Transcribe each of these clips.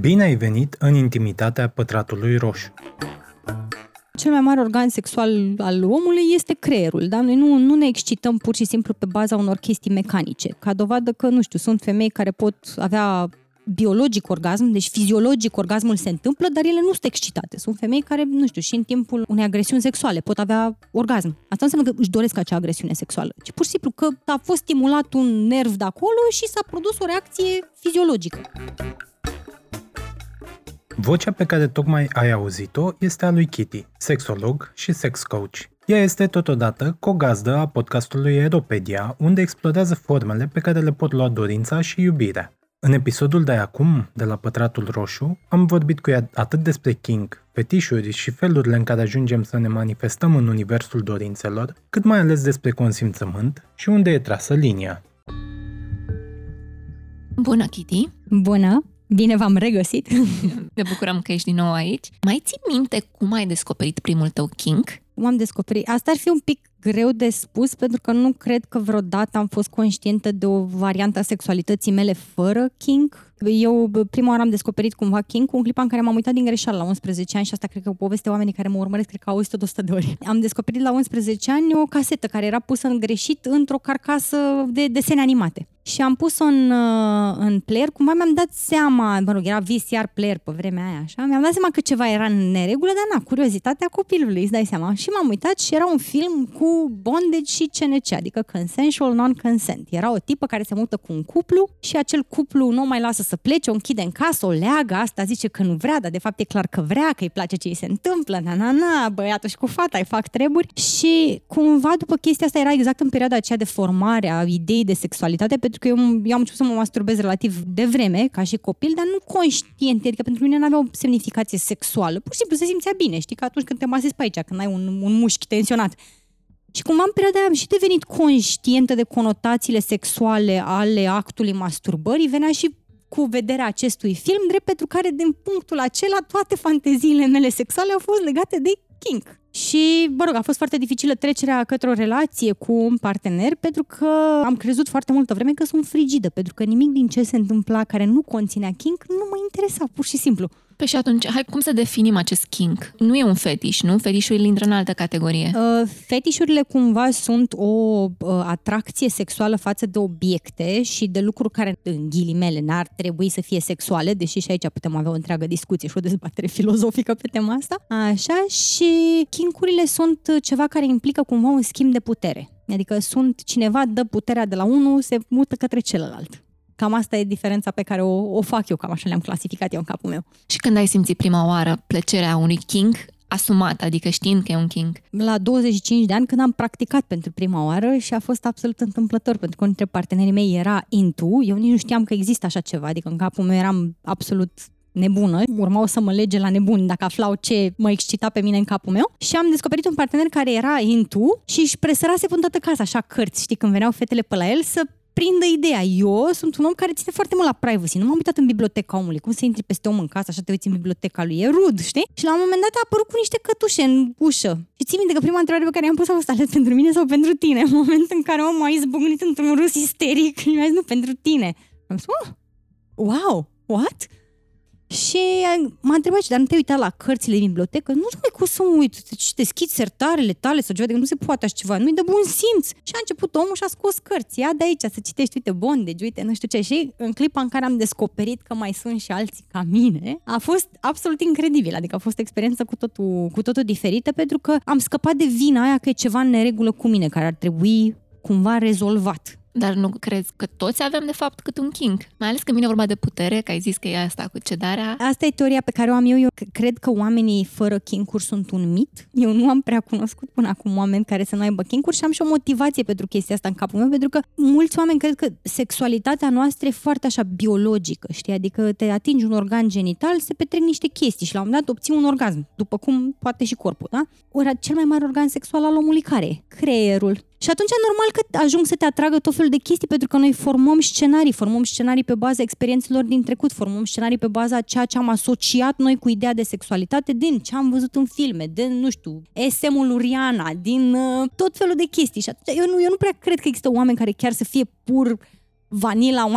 Bine ai venit în intimitatea pătratului roșu. Cel mai mare organ sexual al omului este creierul, da? Noi nu, nu ne excităm pur și simplu pe baza unor chestii mecanice. Ca dovadă că, nu știu, sunt femei care pot avea biologic orgasm, deci fiziologic orgasmul se întâmplă, dar ele nu sunt excitate. Sunt femei care, nu știu, și în timpul unei agresiuni sexuale pot avea orgasm. Asta înseamnă că își doresc acea agresiune sexuală, ci pur și simplu că a fost stimulat un nerv de acolo și s-a produs o reacție fiziologică. Vocea pe care tocmai ai auzit-o este a lui Kitty, sexolog și sex coach. Ea este totodată co-gazdă a podcastului Aeropedia, unde explorează formele pe care le pot lua dorința și iubirea. În episodul de acum, de la Pătratul Roșu, am vorbit cu ea atât despre King, fetișuri și felurile în care ajungem să ne manifestăm în universul dorințelor, cât mai ales despre consimțământ și unde e trasă linia. Bună, Kitty! Bună! Bine v-am regăsit! Ne bucurăm că ești din nou aici. Mai ții minte cum ai descoperit primul tău kink? Cum am descoperit? Asta ar fi un pic greu de spus pentru că nu cred că vreodată am fost conștientă de o variantă a sexualității mele fără kink. Eu prima oară am descoperit cumva kink cu un clip în care m-am uitat din greșeală la 11 ani și asta cred că o poveste oamenii care mă urmăresc cred că au auzit-o de 100 de ori. Am descoperit la 11 ani o casetă care era pusă în greșit într-o carcasă de desene animate și am pus-o în, uh, în player, cumva mi-am dat seama, mă rog, era VCR player pe vremea aia, așa, mi-am dat seama că ceva era în neregulă, dar na, curiozitatea copilului, îți dai seama. Și m-am uitat și era un film cu bondage și CNC, adică consensual non-consent. Era o tipă care se mută cu un cuplu și acel cuplu nu mai lasă să plece, o închide în casă, o leagă, asta zice că nu vrea, dar de fapt e clar că vrea, că îi place ce îi se întâmplă, na, na, na, băiatul și cu fata îi fac treburi. Și cumva după chestia asta era exact în perioada aceea de formare a ideii de sexualitate, pentru că eu, eu am început să mă masturbez relativ devreme, ca și copil, dar nu conștient, adică pentru mine nu avea o semnificație sexuală. Pur și simplu se simțea bine, știi, că atunci când te masezi pe aici, când ai un, un mușchi tensionat. Și cumva în perioada aia am și devenit conștientă de conotațiile sexuale ale actului masturbării, venea și cu vederea acestui film, drept pentru care, din punctul acela, toate fanteziile mele sexuale au fost legate de kink. Și, mă rog, a fost foarte dificilă trecerea către o relație cu un partener pentru că am crezut foarte multă vreme că sunt frigidă, pentru că nimic din ce se întâmpla care nu conținea kink nu mă interesa, pur și simplu. Păi și atunci, hai, cum să definim acest kink? Nu e un fetiș, nu? Fetișul intră în altă categorie. Uh, fetișurile cumva sunt o uh, atracție sexuală față de obiecte și de lucruri care, în ghilimele, n-ar trebui să fie sexuale, deși și aici putem avea o întreagă discuție și o dezbatere filozofică pe tema asta. Așa, și kinkurile sunt ceva care implică cumva un schimb de putere. Adică sunt cineva dă puterea de la unul, se mută către celălalt. Cam asta e diferența pe care o, o fac eu, cam așa le-am clasificat eu în capul meu. Și când ai simțit prima oară plăcerea unui king asumat, adică știind că e un king? La 25 de ani, când am practicat pentru prima oară și a fost absolut întâmplător, pentru că unul dintre partenerii mei era into, eu nici nu știam că există așa ceva, adică în capul meu eram absolut nebună, urmau să mă lege la nebun dacă aflau ce mă excita pe mine în capul meu și am descoperit un partener care era into și își presărase până toată casa, așa cărți, știi, când veneau fetele pe la el să prindă ideea. Eu sunt un om care ține foarte mult la privacy. Nu m-am uitat în biblioteca omului. Cum să intri peste om în casă, așa te uiți în biblioteca lui. E rud, știi? Și la un moment dat a apărut cu niște cătușe în ușă. Și ții minte că prima întrebare pe care i-am pus a fost ales pentru mine sau pentru tine? În momentul în care omul a izbucnit într-un rus isteric și mi-a zis, nu, pentru tine. Am zis, oh, wow, what? Și m-a întrebat, dar nu te uita la cărțile din bibliotecă? Nu știu cum să mă uit, să deschizi sertarele tale sau ceva, de nu se poate așa ceva, nu-i de bun simț. Și a început omul și a scos cărți, ia de aici să citești, uite, bondage, uite, nu știu ce. Și în clipa în care am descoperit că mai sunt și alții ca mine, a fost absolut incredibil, adică a fost o experiență cu totul, cu totul diferită, pentru că am scăpat de vina aia că e ceva în neregulă cu mine, care ar trebui cumva rezolvat. Dar nu crezi că toți avem de fapt cât un king? Mai ales când vine vorba de putere, că ai zis că e asta cu cedarea. Asta e teoria pe care o am eu. Eu cred că oamenii fără king sunt un mit. Eu nu am prea cunoscut până acum oameni care să nu aibă king și am și o motivație pentru chestia asta în capul meu, pentru că mulți oameni cred că sexualitatea noastră e foarte așa biologică, știi? Adică te atingi un organ genital, se petrec niște chestii și la un moment dat obții un orgasm, după cum poate și corpul, da? Ori cel mai mare organ sexual al omului care e? Creierul. Și atunci e normal că ajung să te atragă tot felul de chestii, pentru că noi formăm scenarii, formăm scenarii pe baza experiențelor din trecut, formăm scenarii pe baza ceea ce am asociat noi cu ideea de sexualitate din ce am văzut în filme, din, nu știu, SM-ul Uriana, din uh, tot felul de chestii. Și atunci eu nu, eu nu prea cred că există oameni care chiar să fie pur vanila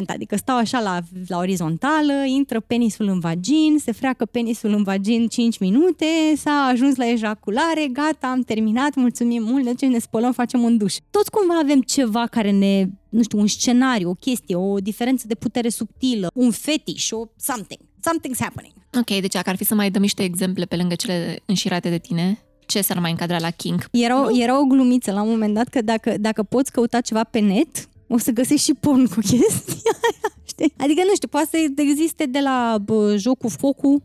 100%, adică stau așa la, la orizontală, intră penisul în vagin, se freacă penisul în vagin 5 minute, s-a ajuns la ejaculare, gata, am terminat, mulțumim mult, deci ne spălăm, facem un duș. Toți cumva avem ceva care ne, nu știu, un scenariu, o chestie, o diferență de putere subtilă, un fetiș, o something. Something's happening. Ok, deci dacă ar fi să mai dăm niște exemple pe lângă cele înșirate de tine, ce s-ar mai încadra la King? Era, o, era o glumiță la un moment dat că dacă, dacă poți căuta ceva pe net, o să găsești și porn cu chestia aia, știi? Adică, nu știu, poate să existe de la bă, jocul focul,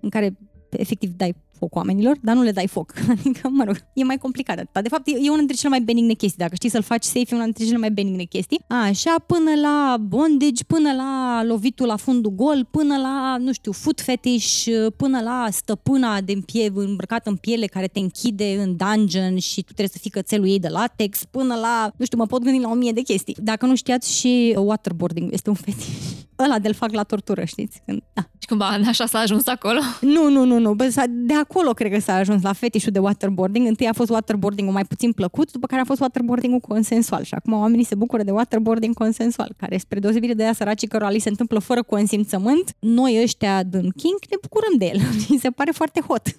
în care efectiv dai foc oamenilor, dar nu le dai foc. Adică, mă rog, e mai complicat Dar De fapt, e una dintre cele mai benigne chestii. Dacă știi să-l faci safe, e una dintre cele mai benigne chestii. Așa, până la bondage, până la lovitul la fundul gol, până la, nu știu, foot fetish, până la stăpâna de pie, îmbrăcată în piele care te închide în dungeon și tu trebuie să fii cățelul ei de latex, până la, nu știu, mă pot gândi la o mie de chestii. Dacă nu știați, și waterboarding este un fetish. Ăla de-l fac la tortură, știți? Când, da. Și cumva așa s-a ajuns acolo? Nu, nu, nu, nu. Bă, de acolo cred că s-a ajuns la fetișul de waterboarding. Întâi a fost waterboarding-ul mai puțin plăcut, după care a fost waterboarding-ul consensual. Și acum oamenii se bucură de waterboarding consensual, care spre deosebire de ea săracii cărora li se întâmplă fără consimțământ, noi ăștia din King ne bucurăm de el. Mi se pare foarte hot.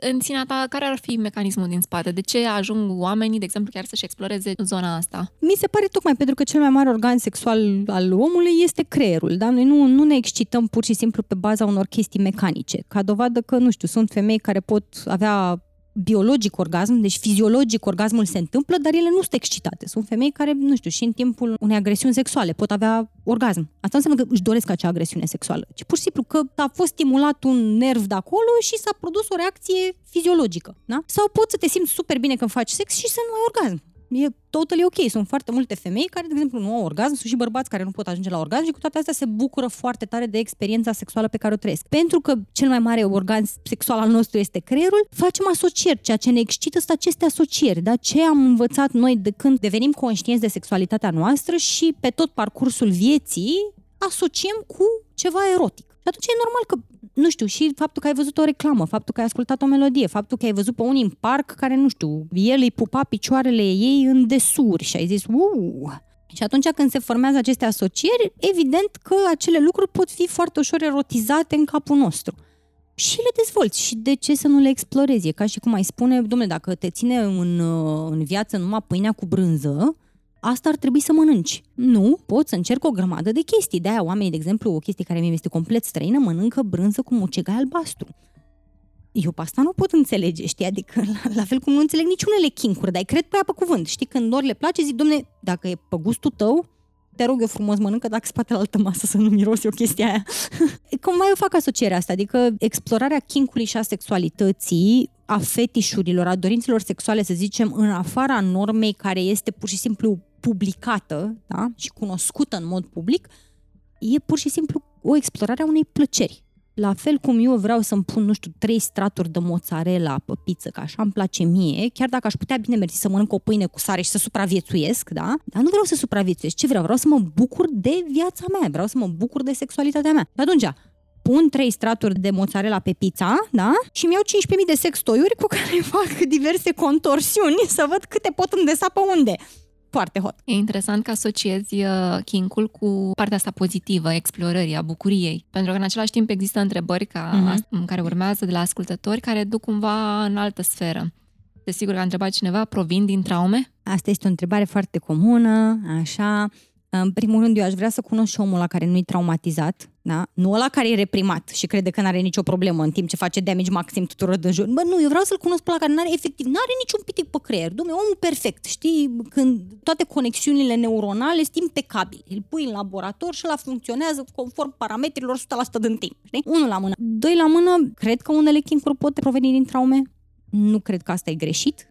În sinea ta, care ar fi mecanismul din spate? De ce ajung oamenii, de exemplu, chiar să-și exploreze zona asta? Mi se pare tocmai pentru că cel mai mare organ sexual al omului este creierul. Da? Noi nu, nu ne excităm pur și simplu pe baza unor chestii mecanice. Ca dovadă că, nu știu, sunt femei care pot avea biologic orgasm, deci fiziologic orgasmul se întâmplă, dar ele nu sunt excitate. Sunt femei care, nu știu, și în timpul unei agresiuni sexuale pot avea orgasm. Asta nu înseamnă că își doresc acea agresiune sexuală, ci pur și simplu că a fost stimulat un nerv de acolo și s-a produs o reacție fiziologică. Da? Sau poți să te simți super bine când faci sex și să nu ai orgasm e totally ok. Sunt foarte multe femei care, de exemplu, nu au orgasm, sunt și bărbați care nu pot ajunge la orgasm și cu toate astea se bucură foarte tare de experiența sexuală pe care o trăiesc. Pentru că cel mai mare organ sexual al nostru este creierul, facem asocieri. Ceea ce ne excită sunt aceste asocieri. Da? Ce am învățat noi de când devenim conștienți de sexualitatea noastră și pe tot parcursul vieții asociem cu ceva erotic. Și atunci e normal că nu știu, și faptul că ai văzut o reclamă, faptul că ai ascultat o melodie, faptul că ai văzut pe unii în parc care, nu știu, el îi pupa picioarele ei în desuri și ai zis, uuu, și atunci când se formează aceste asocieri, evident că acele lucruri pot fi foarte ușor erotizate în capul nostru. Și le dezvolți. Și de ce să nu le explorezi? E ca și cum ai spune, domnule, dacă te ține în, în viață numai pâinea cu brânză, asta ar trebui să mănânci. Nu, pot să încerc o grămadă de chestii. De-aia oamenii, de exemplu, o chestie care mi este complet străină, mănâncă brânză cu mucegai albastru. Eu pe asta nu pot înțelege, știi? Adică, la, la fel cum nu înțeleg niciunele chincuri, dar cred prea pe cuvânt. Știi, când ori le place, zic, domne, dacă e pe gustul tău, te rog eu frumos, mănâncă dacă spate la altă masă să nu mirosi o chestie aia. Cum mai eu fac asocierea asta, adică explorarea kinkului și a sexualității, a fetișurilor, a dorințelor sexuale, să zicem, în afara normei care este pur și simplu publicată da? și cunoscută în mod public, e pur și simplu o explorare a unei plăceri. La fel cum eu vreau să-mi pun, nu știu, trei straturi de mozzarella pe pizza, că așa îmi place mie, chiar dacă aș putea bine mersi să mănânc o pâine cu sare și să supraviețuiesc, da? Dar nu vreau să supraviețuiesc. Ce vreau? Vreau să mă bucur de viața mea, vreau să mă bucur de sexualitatea mea. Și atunci, pun trei straturi de mozzarella pe pizza, da? Și mi-au 15.000 de sextoiuri cu care fac diverse contorsiuni să văd câte pot îndesa pe unde foarte hot. E interesant că asociezi uh, kinkul cu partea asta pozitivă, explorării, a bucuriei. Pentru că în același timp există întrebări ca mm-hmm. care urmează de la ascultători care duc cumva în altă sferă. Desigur că a întrebat cineva, provin din traume? Asta este o întrebare foarte comună, așa. În primul rând, eu aș vrea să cunosc și omul la care nu-i traumatizat, da? nu ăla care e reprimat și crede că nu are nicio problemă în timp ce face damage maxim tuturor din jur. Bă, nu, eu vreau să-l cunosc pe ăla care n-are, efectiv, nu are niciun pitic pe creier. Dom'le, omul perfect, știi? Când toate conexiunile neuronale sunt impecabile. Îl pui în laborator și la funcționează conform parametrilor 100% din timp. Știi? Unul la mână. Doi la mână, cred că unele chincuri pot proveni din traume. Nu cred că asta e greșit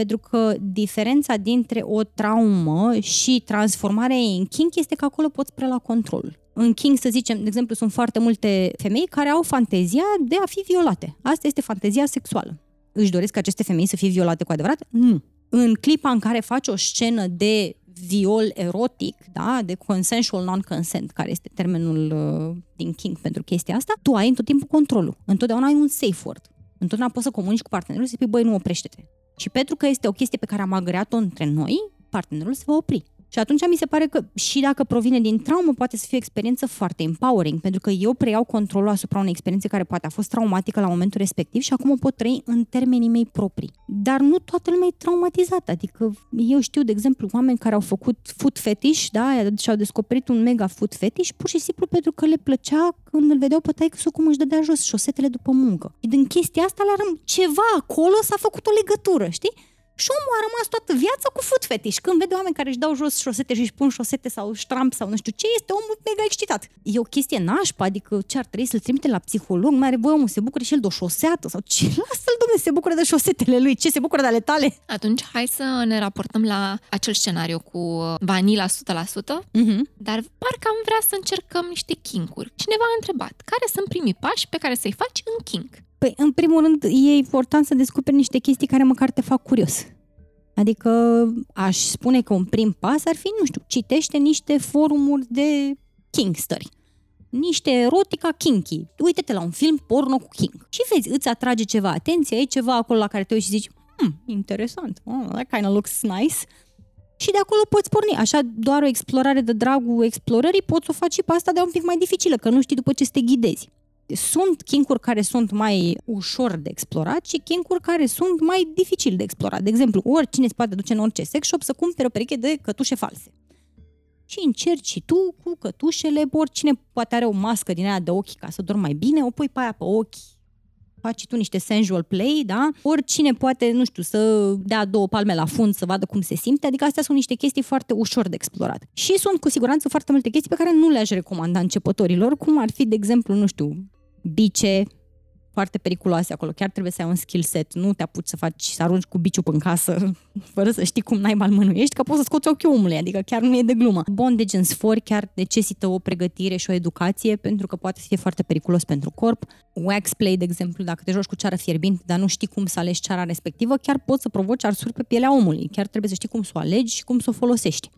pentru că diferența dintre o traumă și transformarea ei în kink este că acolo poți prelua control. În kink, să zicem, de exemplu, sunt foarte multe femei care au fantezia de a fi violate. Asta este fantezia sexuală. Își doresc aceste femei să fie violate cu adevărat? Nu. În clipa în care faci o scenă de viol erotic, da, de consensual non-consent, care este termenul uh, din King pentru chestia asta, tu ai tot timpul controlul. Întotdeauna ai un safe word. Întotdeauna poți să comunici cu partenerul și să spui, băi, nu oprește-te. Și pentru că este o chestie pe care am agreat-o între noi, partenerul se va opri. Și atunci mi se pare că și dacă provine din traumă, poate să fie o experiență foarte empowering, pentru că eu preiau controlul asupra unei experiențe care poate a fost traumatică la momentul respectiv și acum o pot trăi în termenii mei proprii. Dar nu toată lumea e traumatizată, adică eu știu, de exemplu, oameni care au făcut food fetish, da, și au descoperit un mega food fetish pur și simplu pentru că le plăcea când îl vedeau pe taică cum își dădea jos șosetele după muncă. Și din chestia asta le ceva acolo s-a făcut o legătură, știi? Și omul a rămas toată viața cu foot fetish. Când vede oameni care își dau jos șosete și își pun șosete sau ștramp sau nu știu ce, este omul mega excitat. E o chestie nașpa, adică ce ar trebui să-l trimite la psiholog, mai are voie omul, se bucură și el de o șoseată sau ce? Lasă-l, domnule, se bucură de șosetele lui, ce se bucură de ale tale? Atunci hai să ne raportăm la acel scenariu cu vanila 100%, uh-huh. dar parcă am vrea să încercăm niște kinkuri. Cineva a întrebat, care sunt primii pași pe care să-i faci în kink? Păi, în primul rând, e important să descoperi niște chestii care măcar te fac curios. Adică aș spune că un prim pas ar fi, nu știu, citește niște forumuri de Kingstory. Niște erotica kinky. Uite-te la un film porno cu king. Și vezi, îți atrage ceva atenție, ai ceva acolo la care te uiți și zici, hmm, interesant, oh, that kind of looks nice. Și de acolo poți porni. Așa, doar o explorare de dragul explorării poți o faci și pe asta de un pic mai dificilă, că nu știi după ce să te ghidezi sunt kinkuri care sunt mai ușor de explorat și kinkuri care sunt mai dificil de explorat. De exemplu, oricine se poate duce în orice sex shop să cumpere o pereche de cătușe false. Și încerci și tu cu cătușele, oricine poate are o mască din aia de ochi ca să dormi mai bine, o pui pe aia pe ochi, faci tu niște sensual play, da? Oricine poate, nu știu, să dea două palme la fund să vadă cum se simte, adică astea sunt niște chestii foarte ușor de explorat. Și sunt cu siguranță foarte multe chestii pe care nu le-aș recomanda începătorilor, cum ar fi, de exemplu, nu știu, bice foarte periculoase acolo. Chiar trebuie să ai un skill set. Nu te apuci să faci, să arunci cu biciul în casă fără să știi cum naiba îl mânuiești, că poți să scoți ochiul omului, adică chiar nu e de glumă. Bondage în sfori chiar necesită o pregătire și o educație pentru că poate să fie foarte periculos pentru corp. Wax play, de exemplu, dacă te joci cu ceară fierbinte, dar nu știi cum să alegi ceara respectivă, chiar poți să provoci arsuri pe pielea omului. Chiar trebuie să știi cum să o alegi și cum să o folosești.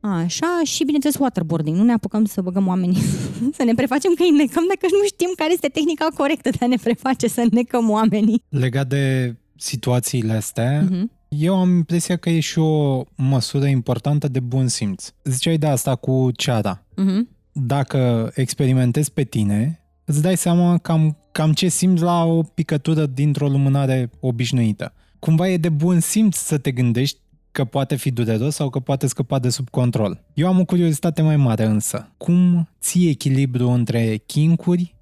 Așa, și bineînțeles waterboarding. Nu ne apucăm să băgăm oamenii, să ne prefacem că îi necăm dacă nu știm care este tehnica corectă de a ne preface să necăm oamenii. Legat de situațiile astea, uh-huh. eu am impresia că e și o măsură importantă de bun simț. Ziceai de asta cu ceada. Uh-huh. Dacă experimentezi pe tine, îți dai seama cam, cam ce simți la o picătură dintr-o lumânare obișnuită. Cumva e de bun simț să te gândești că poate fi dureros sau că poate scăpa de sub control. Eu am o curiozitate mai mare însă. Cum ții echilibru între kinkuri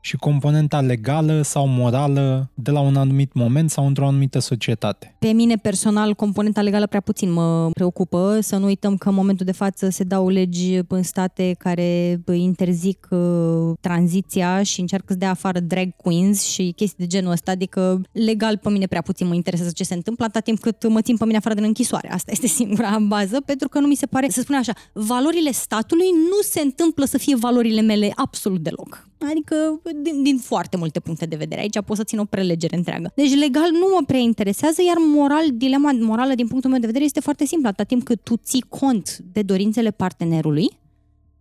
și componenta legală sau morală de la un anumit moment sau într-o anumită societate. Pe mine personal, componenta legală prea puțin mă preocupă. Să nu uităm că în momentul de față se dau legi în state care interzic uh, tranziția și încearcă să dea afară drag queens și chestii de genul ăsta, adică legal pe mine prea puțin mă interesează ce se întâmplă atâta timp cât mă țin pe mine afară din închisoare. Asta este singura bază, pentru că nu mi se pare, să spun așa, valorile statului nu se întâmplă să fie valorile mele absolut deloc. Adică din, din foarte multe puncte de vedere. Aici pot să țin o prelegere întreagă. Deci legal nu mă prea interesează, iar moral, dilema morală din punctul meu de vedere este foarte simplă. Atâta timp cât tu ții cont de dorințele partenerului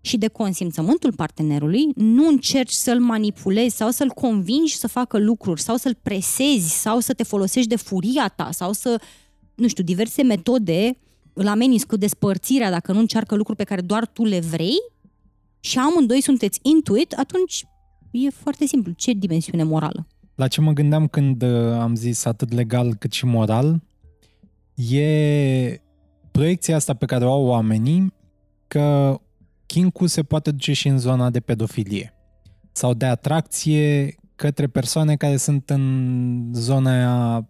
și de consimțământul partenerului, nu încerci să-l manipulezi sau să-l convingi să facă lucruri sau să-l presezi sau să te folosești de furia ta sau să, nu știu, diverse metode îl ameninți cu despărțirea dacă nu încearcă lucruri pe care doar tu le vrei, și amândoi sunteți intuit, atunci e foarte simplu. Ce dimensiune morală? La ce mă gândeam când uh, am zis atât legal cât și moral, e proiecția asta pe care o au oamenii că kinkul se poate duce și în zona de pedofilie sau de atracție către persoane care sunt în zona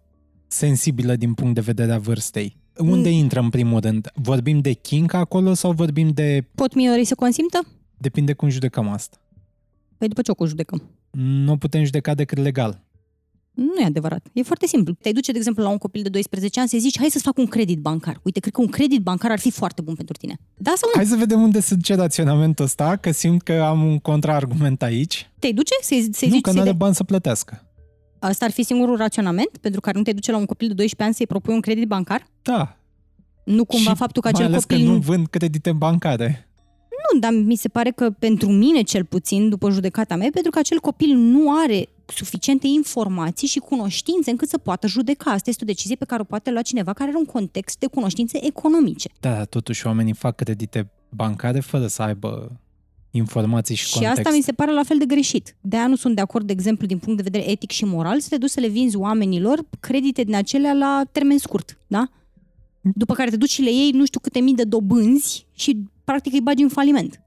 sensibilă din punct de vedere a vârstei. Unde mm. intră în primul rând? Vorbim de kink acolo sau vorbim de... Pot minorii să consimtă? Depinde cum judecăm asta. Păi după ce o judecăm? Nu putem judeca decât legal. Nu e adevărat. E foarte simplu. Te duce, de exemplu, la un copil de 12 ani să zici, hai să-ți fac un credit bancar. Uite, cred că un credit bancar ar fi foarte bun pentru tine. Da sau nu? Hai să vedem unde se duce raționamentul ăsta, că simt că am un contraargument aici. Te duce să-i, să nu, zici... că nu are bani să plătească. Asta ar fi singurul raționament pentru care nu te duce la un copil de 12 ani să-i propui un credit bancar? Da. Nu cumva și faptul că acel copil... că nu vând credite bancare. Nu, dar mi se pare că pentru mine cel puțin, după judecata mea, pentru că acel copil nu are suficiente informații și cunoștințe încât să poată judeca. Asta este o decizie pe care o poate lua cineva care are un context de cunoștințe economice. Da, totuși oamenii fac credite bancare fără să aibă informații și, Și context. asta mi se pare la fel de greșit. De aia nu sunt de acord, de exemplu, din punct de vedere etic și moral, să te duci să le vinzi oamenilor credite din acelea la termen scurt, da? După care te duci și le iei nu știu câte mii de dobânzi și practic îi bagi în faliment.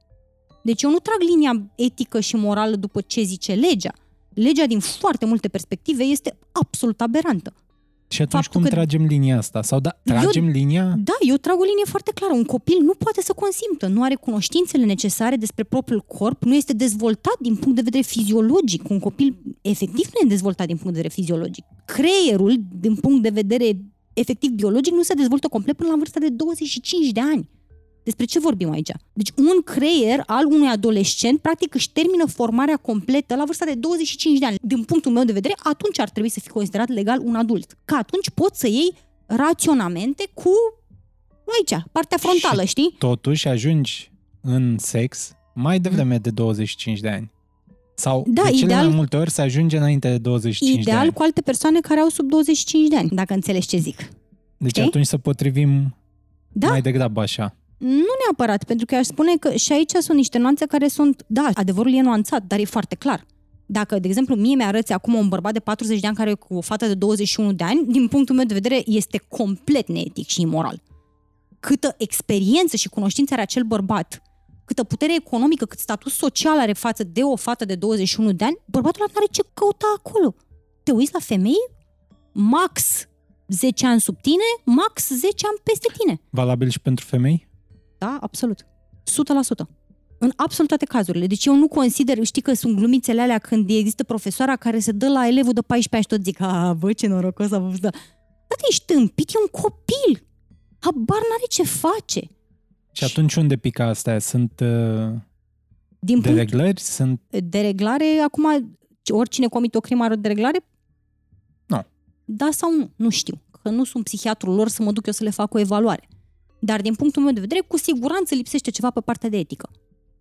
Deci eu nu trag linia etică și morală după ce zice legea. Legea din foarte multe perspective este absolut aberantă. Și atunci faptul cum că- tragem linia asta? Sau da, tragem linia? Da, eu trag o linie foarte clară. Un copil nu poate să consimtă, nu are cunoștințele necesare despre propriul corp, nu este dezvoltat din punct de vedere fiziologic. Un copil efectiv nu e dezvoltat din punct de vedere fiziologic. Creierul, din punct de vedere efectiv biologic, nu se dezvoltă complet până la vârsta de 25 de ani. Despre ce vorbim aici? Deci un creier al unui adolescent practic își termină formarea completă la vârsta de 25 de ani. Din punctul meu de vedere, atunci ar trebui să fie considerat legal un adult. Că atunci poți să iei raționamente cu aici, partea frontală, Și știi? Totuși ajungi în sex mai devreme de 25 de ani. Sau Da, de cele ideal- mai multe ori se ajunge înainte de 25 de Ideal ani. cu alte persoane care au sub 25 de ani, dacă înțelegi ce zic. Deci știi? atunci să potrivim Da? mai degrabă așa. Nu neapărat, pentru că aș spune că și aici sunt niște nuanțe care sunt, da, adevărul e nuanțat, dar e foarte clar. Dacă, de exemplu, mie mi-arăți acum un bărbat de 40 de ani care e cu o fată de 21 de ani, din punctul meu de vedere este complet neetic și imoral. Câtă experiență și cunoștință are acel bărbat, câtă putere economică, cât status social are față de o fată de 21 de ani, bărbatul ăla nu are ce căuta acolo. Te uiți la femei, max 10 ani sub tine, max 10 ani peste tine. Valabil și pentru femei? Da, absolut. 100%. În absolut toate cazurile. Deci eu nu consider, știi că sunt glumițele alea când există profesoara care se dă la elevul de 14 ani și tot zic, a, bă, ce norocos a fost. Da, Da, ești tâmpit, e un copil. Habar n-are ce face. Și atunci unde pică astea? Sunt uh, Din punct dereglări? Sunt... de reglare, acum, oricine comite o crimă are o dereglare? Nu. Da sau nu? Nu știu. Că nu sunt psihiatrul lor să mă duc eu să le fac o evaluare. Dar din punctul meu de vedere, cu siguranță lipsește ceva pe partea de etică.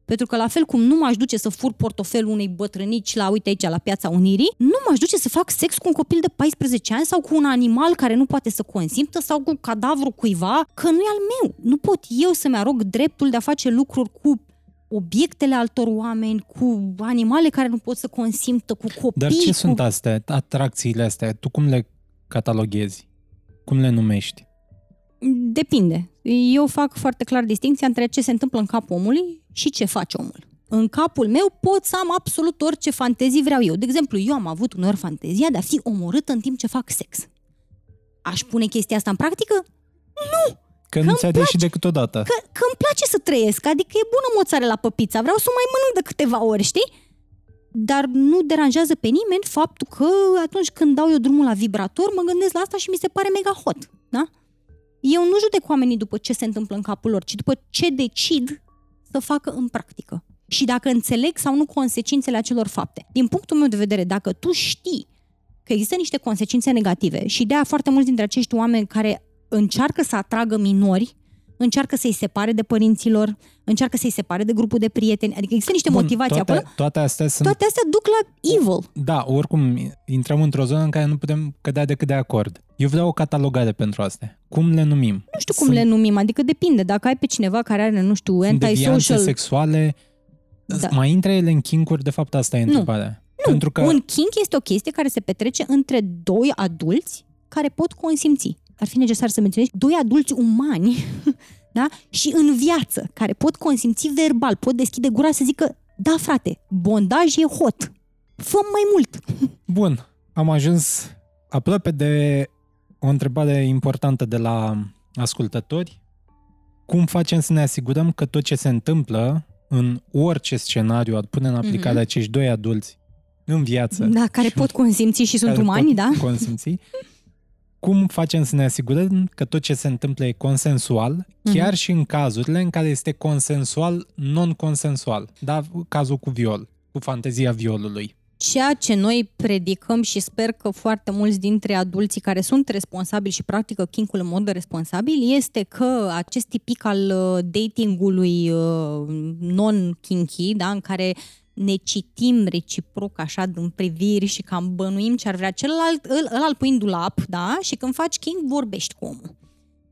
Pentru că la fel cum nu m-aș duce să fur portofelul unei bătrânici la, uite aici, la Piața Unirii, nu m-aș duce să fac sex cu un copil de 14 ani sau cu un animal care nu poate să consimtă sau cu cadavru cuiva, că nu e al meu. Nu pot eu să-mi arog dreptul de a face lucruri cu obiectele altor oameni, cu animale care nu pot să consimtă, cu copii. Dar ce cu... sunt astea, atracțiile astea? Tu cum le cataloghezi? Cum le numești? Depinde. Eu fac foarte clar distinția între ce se întâmplă în capul omului și ce face omul. În capul meu pot să am absolut orice fantezii vreau eu. De exemplu, eu am avut uneori fantezia de a fi omorâtă în timp ce fac sex. Aș pune chestia asta în practică? Că nu îmi ți-a ieșit decât odată. Că, că îmi place să trăiesc, adică e bună mozzarella pe pizza, vreau să o mai mănânc de câteva ori, știi? Dar nu deranjează pe nimeni faptul că atunci când dau eu drumul la vibrator, mă gândesc la asta și mi se pare mega hot, da? Eu nu judec oamenii după ce se întâmplă în capul lor, ci după ce decid să facă în practică. Și dacă înțeleg sau nu consecințele acelor fapte. Din punctul meu de vedere, dacă tu știi că există niște consecințe negative și de aia foarte mulți dintre acești oameni care încearcă să atragă minori, încearcă să-i separe de părinților, încearcă să-i separe de grupul de prieteni, adică există niște Bun, motivații toate, acolo. toate astea sunt... Toate astea duc la evil. Da, oricum, intrăm într-o zonă în care nu putem cădea decât de acord. Eu vreau o catalogare pentru astea. Cum le numim? Nu știu cum sunt, le numim, adică depinde. Dacă ai pe cineva care are, nu știu, sunt devianțe antisocial... sexuale. Da. Mai intră ele în kinkuri? De fapt, asta e întrebarea. Nu, Pentru că un kink este o chestie care se petrece între doi adulți care pot consimți. Ar fi necesar să menționezi doi adulți umani da? și în viață, care pot consimți verbal, pot deschide gura să zică da, frate, bondaj e hot, fă mai mult. Bun, am ajuns aproape de o întrebare importantă de la ascultători. Cum facem să ne asigurăm că tot ce se întâmplă în orice scenariu ar pune în aplicare Mhm. acești doi adulți în viață Da, care și pot consimți și sunt care umani, pot da? consimți, cum facem să ne asigurăm că tot ce se întâmplă e consensual, Mhm. chiar și în cazurile în care este consensual, non-consensual. Da, cazul cu viol, cu fantezia violului. Ceea ce noi predicăm și sper că foarte mulți dintre adulții care sunt responsabili și practică kinkul în mod responsabil este că acest tipic al uh, datingului uh, non-kinky, da, în care ne citim reciproc așa din priviri și cam bănuim ce ar vrea celălalt, îl, îl alpui în dulap, da? Și când faci king, vorbești cu omul.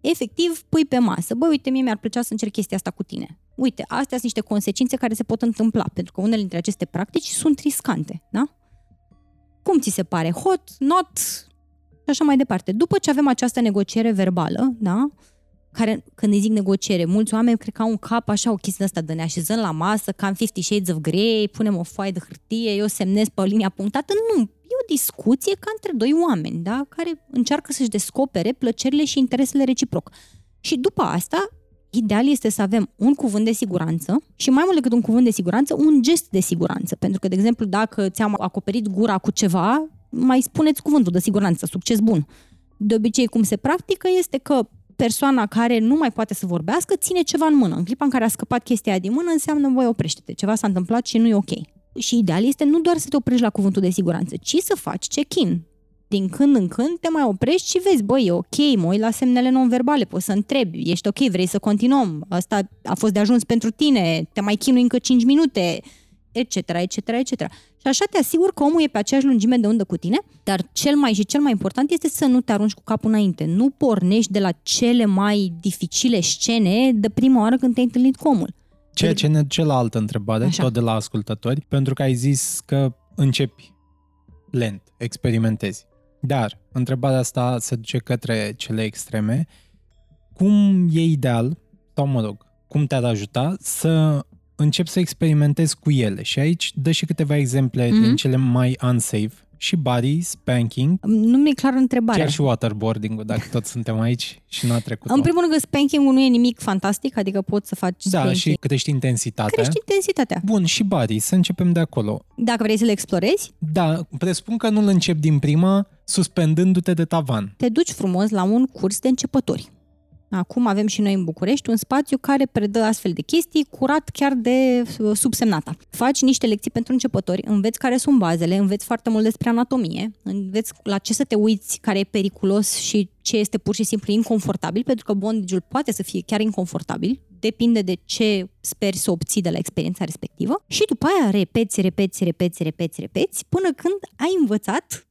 Efectiv, pui pe masă, bă, uite, mie mi-ar plăcea să încerc chestia asta cu tine. Uite, astea sunt niște consecințe care se pot întâmpla, pentru că unele dintre aceste practici sunt riscante, da? Cum ți se pare? Hot, not, și așa mai departe. După ce avem această negociere verbală, da? Care, când îi zic negociere, mulți oameni cred că au un cap așa o chestie asta de ne așezăm la masă, cam 50 Shades of Grey, punem o foaie de hârtie, eu semnez pe o linia punctată. Nu, e o discuție ca între doi oameni, da? care încearcă să-și descopere plăcerile și interesele reciproc. Și după asta, ideal este să avem un cuvânt de siguranță și mai mult decât un cuvânt de siguranță, un gest de siguranță. Pentru că, de exemplu, dacă ți-am acoperit gura cu ceva, mai spuneți cuvântul de siguranță, succes bun. De obicei, cum se practică este că persoana care nu mai poate să vorbească ține ceva în mână. În clipa în care a scăpat chestia din mână, înseamnă, voi oprește-te, ceva s-a întâmplat și nu e ok. Și ideal este nu doar să te oprești la cuvântul de siguranță, ci să faci check-in. Din când în când te mai oprești și vezi, băi, e ok, mă uit la semnele non-verbale, poți să întrebi, ești ok, vrei să continuăm, asta a fost de ajuns pentru tine, te mai chinui încă 5 minute, etc., etc., etc. Și așa te asiguri că omul e pe aceeași lungime de undă cu tine, dar cel mai și cel mai important este să nu te arunci cu capul înainte. Nu pornești de la cele mai dificile scene de prima oară când te-ai întâlnit cu omul. Ceea ce ne duce la altă întrebare, Așa. tot de la ascultători, pentru că ai zis că începi lent, experimentezi. Dar întrebarea asta se duce către cele extreme. Cum e ideal, sau mă rog, cum te-ar ajuta să încep să experimentez cu ele. Și aici dă și câteva exemple mm-hmm. din cele mai unsafe. Și body, spanking. Nu mi-e clar întrebarea. Chiar și waterboarding-ul, dacă tot suntem aici și nu a trecut. În primul rând, spanking-ul nu e nimic fantastic, adică poți să faci Da, spanking. și crești intensitatea. Crești intensitatea. Bun, și body, să începem de acolo. Dacă vrei să le explorezi? Da, presupun că nu-l încep din prima suspendându-te de tavan. Te duci frumos la un curs de începători. Acum avem și noi în București un spațiu care predă astfel de chestii, curat chiar de uh, subsemnata. Faci niște lecții pentru începători, înveți care sunt bazele, înveți foarte mult despre anatomie, înveți la ce să te uiți, care e periculos și ce este pur și simplu inconfortabil, pentru că bondage poate să fie chiar inconfortabil, depinde de ce speri să obții de la experiența respectivă și după aia repeți, repeți, repeți, repeți, repeți, până când ai învățat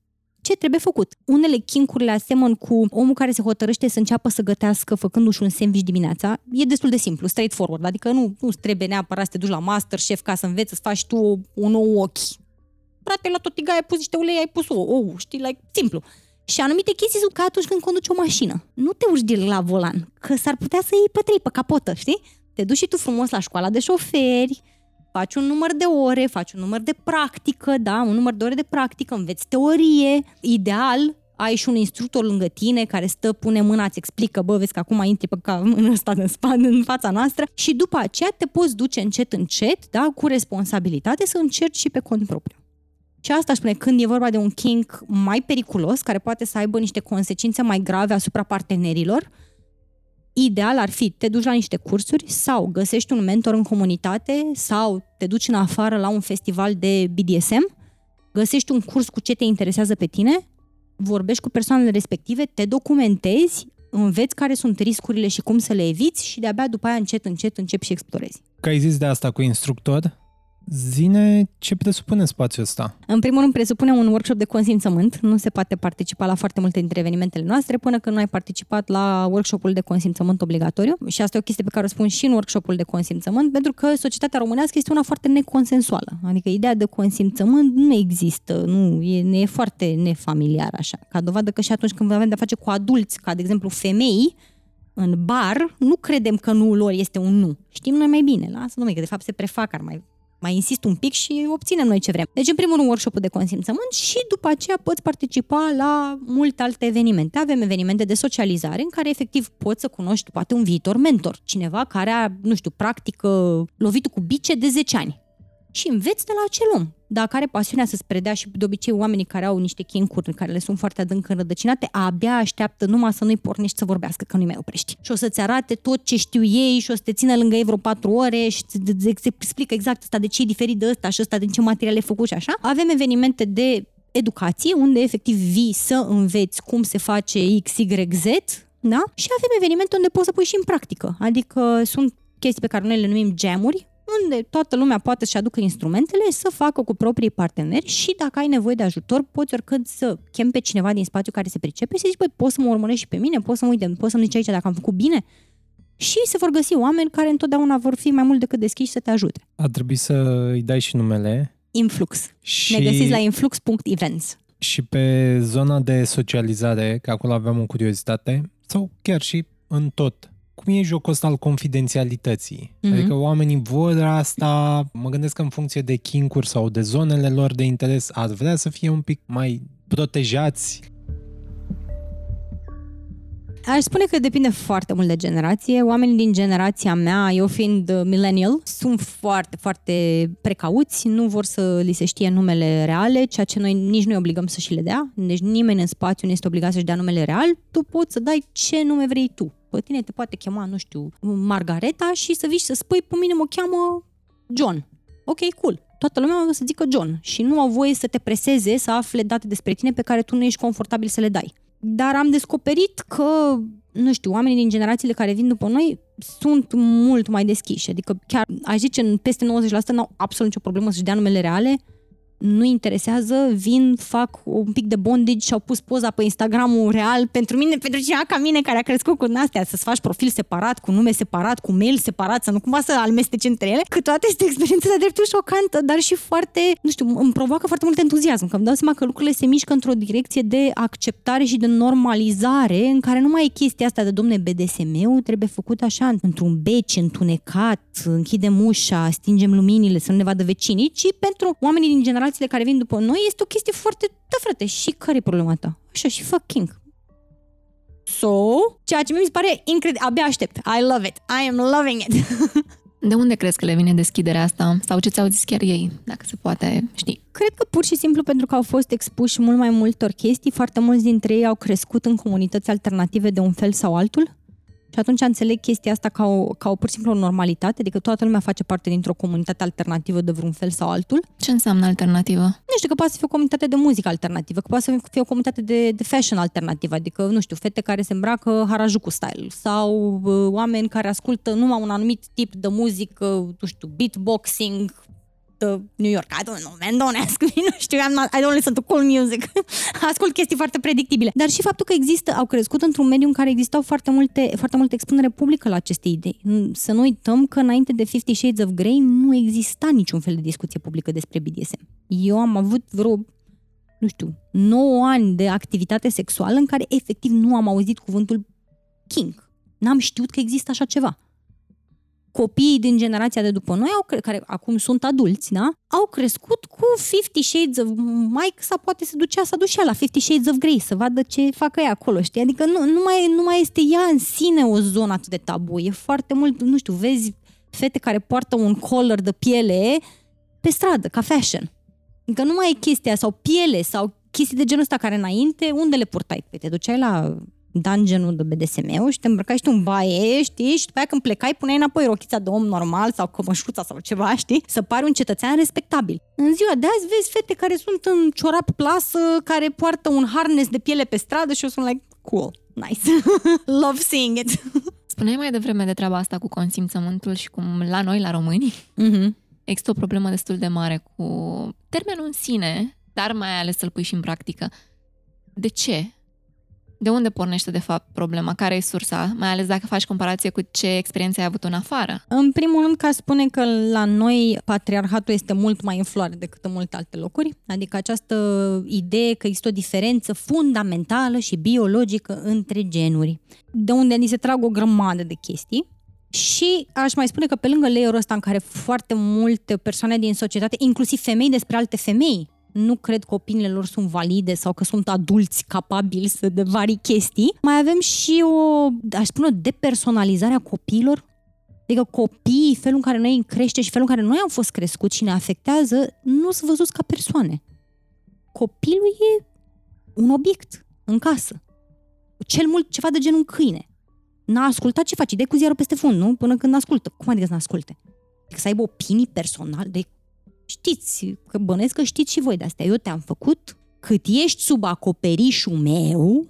ce trebuie făcut. Unele chincurile asemăn cu omul care se hotărăște să înceapă să gătească făcându-și un sandwich dimineața. E destul de simplu, straightforward, adică nu, nu trebuie neapărat să te duci la master chef ca să înveți să faci tu un nou ochi. Frate, la totiga ai pus niște ulei, ai pus o, oh, știi, like, simplu. Și anumite chestii sunt ca atunci când conduci o mașină. Nu te urci direct la volan, că s-ar putea să iei pe trei pe capotă, știi? Te duci și tu frumos la școala de șoferi, faci un număr de ore, faci un număr de practică, da, un număr de ore de practică, înveți teorie, ideal, ai și un instructor lângă tine care stă, pune mâna, îți explică, bă, vezi că acum intri pe ca în ăsta în spate, în fața noastră și după aceea te poți duce încet, încet, da, cu responsabilitate să încerci și pe cont propriu. Și asta spune, când e vorba de un kink mai periculos, care poate să aibă niște consecințe mai grave asupra partenerilor, ideal ar fi te duci la niște cursuri sau găsești un mentor în comunitate sau te duci în afară la un festival de BDSM, găsești un curs cu ce te interesează pe tine, vorbești cu persoanele respective, te documentezi, înveți care sunt riscurile și cum să le eviți și de-abia după aia încet, încet începi și explorezi. Că ai zis de asta cu instructor, Zine ce presupune spațiul ăsta? În primul rând presupune un workshop de consimțământ. Nu se poate participa la foarte multe dintre evenimentele noastre până când nu ai participat la workshopul de consimțământ obligatoriu. Și asta e o chestie pe care o spun și în workshopul de consimțământ, pentru că societatea românească este una foarte neconsensuală. Adică ideea de consimțământ nu există, nu e, ne e foarte nefamiliar așa. Ca dovadă că și atunci când avem de-a face cu adulți, ca de exemplu femei, în bar, nu credem că nu lor este un nu. Știm noi mai bine, lasă numai că de fapt se prefac, ar mai mai insist un pic și obținem noi ce vrem. Deci, în primul rând, workshop de consimțământ și după aceea poți participa la multe alte evenimente. Avem evenimente de socializare în care efectiv poți să cunoști poate un viitor mentor, cineva care a, nu știu, practică lovitul cu bice de 10 ani și înveți de la acel om. Dacă are pasiunea să-ți predea și de obicei oamenii care au niște chincuri care le sunt foarte adânc înrădăcinate, abia așteaptă numai să nu-i pornești să vorbească, că nu-i mai oprești. Și o să-ți arate tot ce știu ei și o să te țină lângă ei vreo patru ore și îți explică exact asta de ce e diferit de ăsta și ăsta, din ce materiale e făcut și așa. Avem evenimente de educație, unde efectiv vii să înveți cum se face X, Y, Z, da? Și avem evenimente unde poți să pui și în practică. Adică sunt chestii pe care noi le numim gemuri, unde toată lumea poate să-și aducă instrumentele, să facă cu proprii parteneri și dacă ai nevoie de ajutor, poți oricând să chem pe cineva din spațiu care se pricepe și să zici, băi, poți să mă urmărești și pe mine, poți să mă uite, poți să-mi zici aici dacă am făcut bine? Și se vor găsi oameni care întotdeauna vor fi mai mult decât deschiși să te ajute. A trebuit să îi dai și numele. Influx. Și... Ne găsiți la influx.events. Și pe zona de socializare, că acolo aveam o curiozitate, sau chiar și în tot, cum e jocul ăsta al confidențialității? Mm-hmm. Adică oamenii vor asta, mă gândesc că în funcție de kinkuri sau de zonele lor de interes, ar vrea să fie un pic mai protejați Aș spune că depinde foarte mult de generație. Oamenii din generația mea, eu fiind uh, millennial, sunt foarte, foarte precauți, nu vor să li se știe numele reale, ceea ce noi nici nu obligăm să și le dea. Deci nimeni în spațiu nu este obligat să-și dea numele real. Tu poți să dai ce nume vrei tu. Pe tine te poate chema, nu știu, Margareta și să vii și să spui, pe mine mă cheamă John. Ok, cool toată lumea o să zică John și nu au voie să te preseze să afle date despre tine pe care tu nu ești confortabil să le dai. Dar am descoperit că, nu știu, oamenii din generațiile care vin după noi sunt mult mai deschiși. Adică chiar, aș zice, în peste 90% n-au absolut nicio problemă să-și dea numele reale nu interesează, vin, fac un pic de bondage și au pus poza pe Instagramul real pentru mine, pentru cineva ca mine care a crescut cu astea, să-ți faci profil separat, cu nume separat, cu mail separat, să nu cumva să almesteci între ele, că toate este experiență de dreptul șocantă, dar și foarte, nu știu, îmi provoacă foarte mult entuziasm, că îmi dau seama că lucrurile se mișcă într-o direcție de acceptare și de normalizare, în care nu mai e chestia asta de domne BDSM-ul, trebuie făcut așa, într-un beci, întunecat, închidem ușa, stingem luminile, să nu ne vadă vecinii, ci pentru oamenii din general generațiile care vin după noi este o chestie foarte, da frate, și care e problema ta? Așa, și fucking. So, ceea ce mi se pare incredibil, abia aștept. I love it. I am loving it. De unde crezi că le vine deschiderea asta? Sau ce ți-au zis chiar ei, dacă se poate ști? Cred că pur și simplu pentru că au fost expuși mult mai multor chestii, foarte mulți dintre ei au crescut în comunități alternative de un fel sau altul. Și atunci înțeleg chestia asta ca o, ca o pur și simplu o normalitate, adică toată lumea face parte dintr-o comunitate alternativă de vreun fel sau altul. Ce înseamnă alternativă? Nu știu, că poate să fie o comunitate de muzică alternativă, că poate să fie o comunitate de, de fashion alternativă, adică, nu știu, fete care se îmbracă Harajuku style sau uh, oameni care ascultă numai un anumit tip de muzică, nu știu, beatboxing, the New York. I don't know, man, don't ask me, nu știu, I'm not, I don't listen to cool music. Ascult chestii foarte predictibile. Dar și faptul că există, au crescut într-un mediu în care existau foarte multe, foarte multe expunere publică la aceste idei. Să nu uităm că înainte de Fifty Shades of Grey nu exista niciun fel de discuție publică despre BDSM. Eu am avut vreo nu știu, 9 ani de activitate sexuală în care efectiv nu am auzit cuvântul king. N-am știut că există așa ceva copiii din generația de după noi, au, care acum sunt adulți, da? au crescut cu Fifty Shades of Mike sau poate se ducea să ducea la Fifty Shades of Grey să vadă ce fac ei acolo, știi? Adică nu, nu, mai, nu mai este ea în sine o zonă atât de tabu. E foarte mult, nu știu, vezi fete care poartă un collar de piele pe stradă, ca fashion. Adică nu mai e chestia, sau piele, sau chestii de genul ăsta care înainte, unde le purtai? Păi te duceai la dungeon de BDSM-ul și te îmbrăcai și tu în baie, știi? Și după aia când plecai puneai înapoi rochița de om normal sau cămășuța sau ceva, știi? Să pari un cetățean respectabil. În ziua de azi vezi fete care sunt în ciorap plasă, care poartă un harness de piele pe stradă și eu sunt like, cool, nice, love seeing it. Spuneai mai devreme de treaba asta cu consimțământul și cum la noi, la români, mm-hmm. există o problemă destul de mare cu termenul în sine, dar mai ales să-l pui și în practică. De ce? De unde pornește, de fapt, problema? Care e sursa? Mai ales dacă faci comparație cu ce experiențe ai avut în afară. În primul rând, ca spune că la noi patriarhatul este mult mai în floare decât în multe alte locuri. Adică această idee că există o diferență fundamentală și biologică între genuri. De unde ni se trag o grămadă de chestii. Și aș mai spune că pe lângă layer ăsta în care foarte multe persoane din societate, inclusiv femei despre alte femei, nu cred că opiniile lor sunt valide sau că sunt adulți capabili să de vari chestii. Mai avem și o, aș spune, o depersonalizare a copiilor. Adică copiii, felul în care noi îi crește și felul în care noi am fost crescuți și ne afectează, nu sunt văzuți ca persoane. Copilul e un obiect în casă. Cel mult ceva de genul un câine. N-a ascultat ce faci, de cu ziarul peste fund, nu? Până când ascultă. Cum adică să n-asculte? Adică să aibă opinii personale, de Știți, că bănesc că știți și voi de astea. Eu te-am făcut cât ești sub acoperișul meu,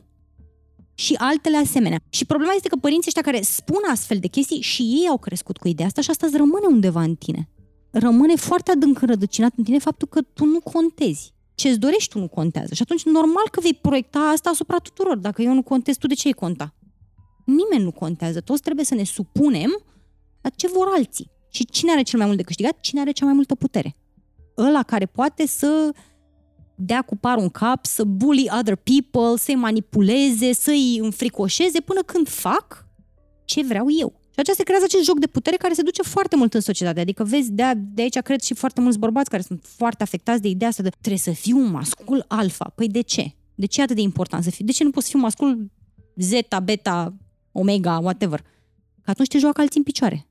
și altele asemenea. Și problema este că părinții ăștia care spun astfel de chestii și ei au crescut cu ideea asta și asta îți rămâne undeva în tine. Rămâne foarte adânc înrădăcinat în tine faptul că tu nu contezi. Ce-ți dorești tu nu contează. Și atunci normal că vei proiecta asta asupra tuturor. Dacă eu nu contez, tu de ce ai conta? Nimeni nu contează. Toți trebuie să ne supunem la ce vor alții. Și cine are cel mai mult de câștigat? Cine are cea mai multă putere? Ăla care poate să dea cu par un cap, să bully other people, să-i manipuleze, să-i înfricoșeze până când fac ce vreau eu. Și aceasta creează acest joc de putere care se duce foarte mult în societate. Adică vezi, de, de aici cred și foarte mulți bărbați care sunt foarte afectați de ideea asta de trebuie să fiu un mascul alfa. Păi de ce? De ce e atât de important să fiu? De ce nu poți să fiu mascul zeta, beta, omega, whatever? Că atunci te joacă alții în picioare.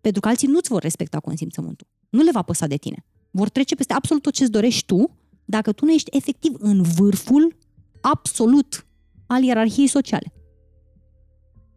Pentru că alții nu-ți vor respecta consimțământul. Nu le va păsa de tine. Vor trece peste absolut tot ce-ți dorești tu dacă tu nu ești efectiv în vârful absolut al ierarhiei sociale.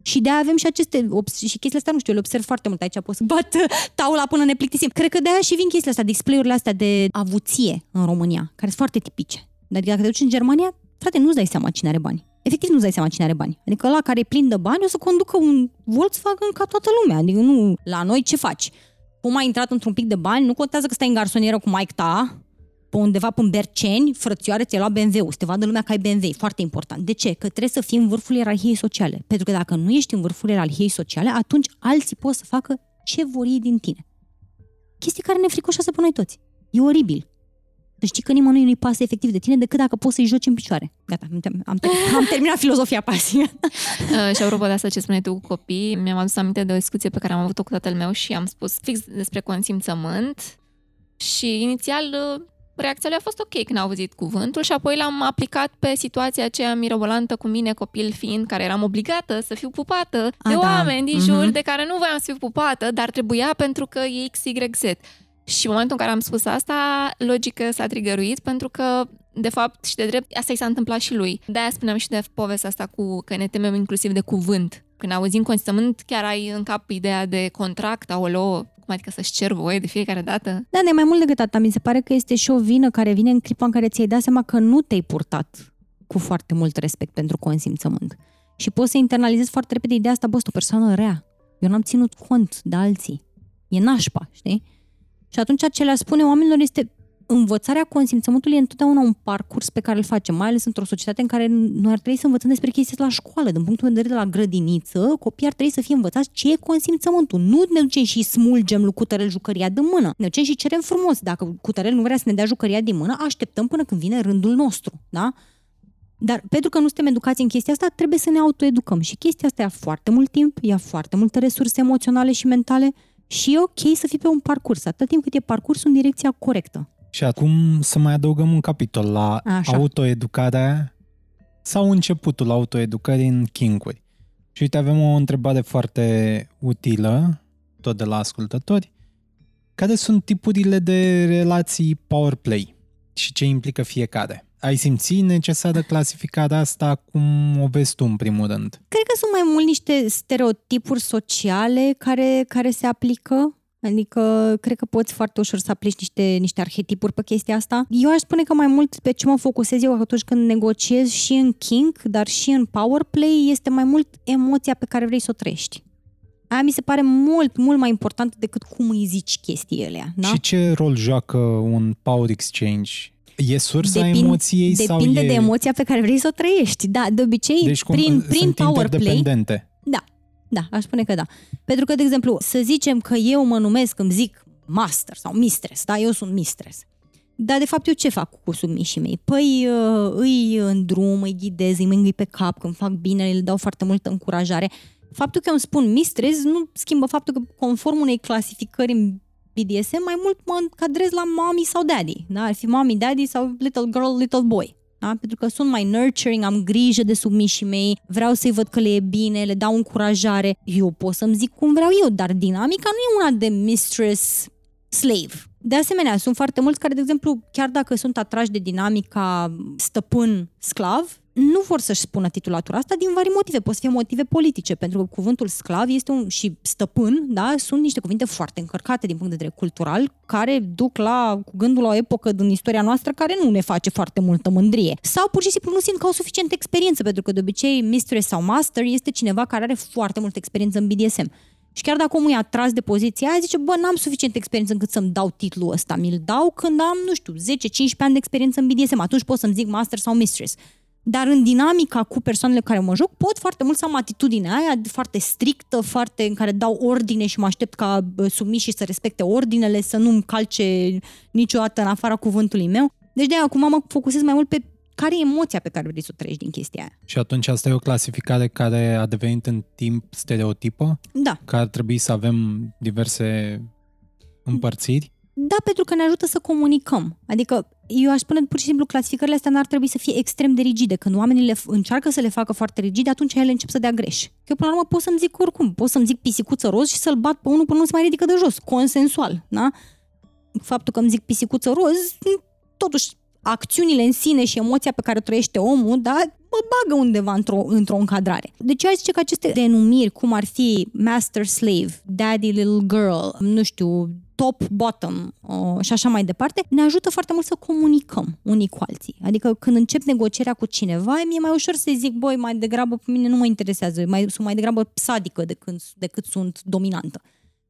Și de avem și aceste, și chestiile astea, nu știu, le observ foarte mult aici, pot să bat taula până ne plictisim. Cred că de aia și vin chestiile astea, display-urile astea de avuție în România, care sunt foarte tipice. Dar dacă te duci în Germania, frate, nu-ți dai seama cine are bani. Efectiv nu-ți dai seama cine are bani. Adică la care e plin de bani o să conducă un Volkswagen ca toată lumea. Adică nu, la noi ce faci? Cum ai intrat într-un pic de bani, nu contează că stai în garsonieră cu Mike ta, pe undeva pe Berceni, frățioare, ți-ai luat BMW-ul, să te vadă lumea că ai BMW, foarte important. De ce? Că trebuie să fii în vârful ierarhiei sociale. Pentru că dacă nu ești în vârful ierarhiei sociale, atunci alții pot să facă ce vor ei din tine. Chestii care ne fricoșează pe noi toți. E oribil. Să știi că nimănui nu-i pasă efectiv de tine decât dacă poți să-i joci în picioare. Gata, am, am, am terminat filozofia pasiei. uh, și apropo de asta ce spuneai tu cu copii, mi-am adus aminte de o discuție pe care am avut-o cu tatăl meu și am spus fix despre consimțământ și inițial uh, reacția lui a fost ok când a auzit cuvântul și apoi l-am aplicat pe situația aceea mirobolantă cu mine, copil fiind, care eram obligată să fiu pupată a, de da. oameni din jur mm-hmm. de care nu voiam să fiu pupată, dar trebuia pentru că e XYZ. Și în momentul în care am spus asta, logică s-a trigăruit pentru că de fapt și de drept, asta i s-a întâmplat și lui. De-aia spuneam și de povestea asta cu că ne temem inclusiv de cuvânt. Când auzim consimțământ, chiar ai în cap ideea de contract, aolo, cum adică să-și cer voie de fiecare dată? Da, de mai mult decât atât. Mi se pare că este și o vină care vine în clipa în care ți-ai dat seama că nu te-ai purtat cu foarte mult respect pentru consimțământ. Și poți să internalizezi foarte repede ideea asta, bă, o persoană rea. Eu n-am ținut cont de alții. E nașpa, știi? Și atunci ce le spune oamenilor este învățarea consimțământului e întotdeauna un parcurs pe care îl facem, mai ales într-o societate în care noi ar trebui să învățăm despre chestii la școală. Din punctul de vedere de la grădiniță, copiii ar trebui să fie învățați ce e consimțământul. Nu ne ducem și smulgem lui cutărel jucăria de mână. Ne ducem și cerem frumos. Dacă cutărel nu vrea să ne dea jucăria din mână, așteptăm până când vine rândul nostru. Da? Dar pentru că nu suntem educați în chestia asta, trebuie să ne autoeducăm. Și chestia asta ia foarte mult timp, ia foarte multe resurse emoționale și mentale și e ok să fii pe un parcurs, atât timp cât e parcursul în direcția corectă. Și acum să mai adăugăm un capitol la Așa. autoeducarea sau începutul autoeducării în kinkuri. Și uite, avem o întrebare foarte utilă, tot de la ascultători. Care sunt tipurile de relații power play și ce implică fiecare? Ai simțit necesară clasificarea asta? Cum o vezi tu în primul rând? Cred că sunt mai mult niște stereotipuri sociale care, care se aplică Adică, cred că poți foarte ușor să aplici niște, niște arhetipuri pe chestia asta. Eu aș spune că mai mult pe ce mă focusez eu atunci când negociez și în kink, dar și în power play, este mai mult emoția pe care vrei să o trăiești. Aia mi se pare mult, mult mai important decât cum îi zici chestiile. Da? Și ce rol joacă un power exchange E sursa Depind, emoției depinde sau Depinde de emoția pe care vrei să o trăiești. Da, de obicei, deci cum, prin, prin power play... Da, da, aș spune că da. Pentru că, de exemplu, să zicem că eu mă numesc, îmi zic master sau mistress, da? Eu sunt mistress. Dar, de fapt, eu ce fac cu submișii mei? Păi uh, îi îndrum, îi ghidez, îi mângâi pe cap când fac bine, le dau foarte multă încurajare. Faptul că eu îmi spun mistress nu schimbă faptul că, conform unei clasificări în BDSM, mai mult mă încadrez la mommy sau daddy. Da? Ar fi mommy, daddy sau little girl, little boy da? pentru că sunt mai nurturing, am grijă de submișii mei, vreau să-i văd că le e bine, le dau încurajare. Eu pot să-mi zic cum vreau eu, dar dinamica nu e una de mistress slave. De asemenea, sunt foarte mulți care, de exemplu, chiar dacă sunt atrași de dinamica stăpân-sclav, nu vor să-și spună titulatura asta din vari motive. Pot să fie motive politice, pentru că cuvântul sclav este un, și stăpân, da, sunt niște cuvinte foarte încărcate din punct de vedere cultural, care duc la, cu gândul la o epocă din istoria noastră care nu ne face foarte multă mândrie. Sau pur și simplu nu simt că au suficientă experiență, pentru că de obicei mistress sau master este cineva care are foarte multă experiență în BDSM. Și chiar dacă omul e atras de poziția aia, zice, bă, n-am suficient experiență încât să-mi dau titlul ăsta. Mi-l dau când am, nu știu, 10-15 ani de experiență în BDSM. Atunci pot să-mi zic master sau mistress. Dar în dinamica cu persoanele care mă joc, pot foarte mult să am atitudinea aia foarte strictă, foarte în care dau ordine și mă aștept ca submișii să respecte ordinele, să nu-mi calce niciodată în afara cuvântului meu. Deci de acum mă focusez mai mult pe care e emoția pe care vrei să o trăiești din chestia aia. Și atunci asta e o clasificare care a devenit în timp stereotipă? Da. Că ar trebui să avem diverse împărțiri? Da, pentru că ne ajută să comunicăm. Adică eu aș spune pur și simplu clasificările astea n-ar trebui să fie extrem de rigide. Când oamenii le încearcă să le facă foarte rigide, atunci ele încep să dea greș. Că până la urmă pot să-mi zic oricum, pot să-mi zic pisicuță roz și să-l bat pe unul până nu se mai ridică de jos, consensual, da? Faptul că îmi zic pisicuță roz, totuși acțiunile în sine și emoția pe care o trăiește omul, da, mă bagă undeva într-o, într-o încadrare. Deci eu zice că aceste denumiri, cum ar fi master slave, daddy little girl, nu știu, top, bottom uh, și așa mai departe, ne ajută foarte mult să comunicăm unii cu alții. Adică când încep negocierea cu cineva, mi-e mai ușor să zic, băi, mai degrabă pe mine nu mă interesează, mai, sunt mai degrabă sadică decât, decât sunt dominantă.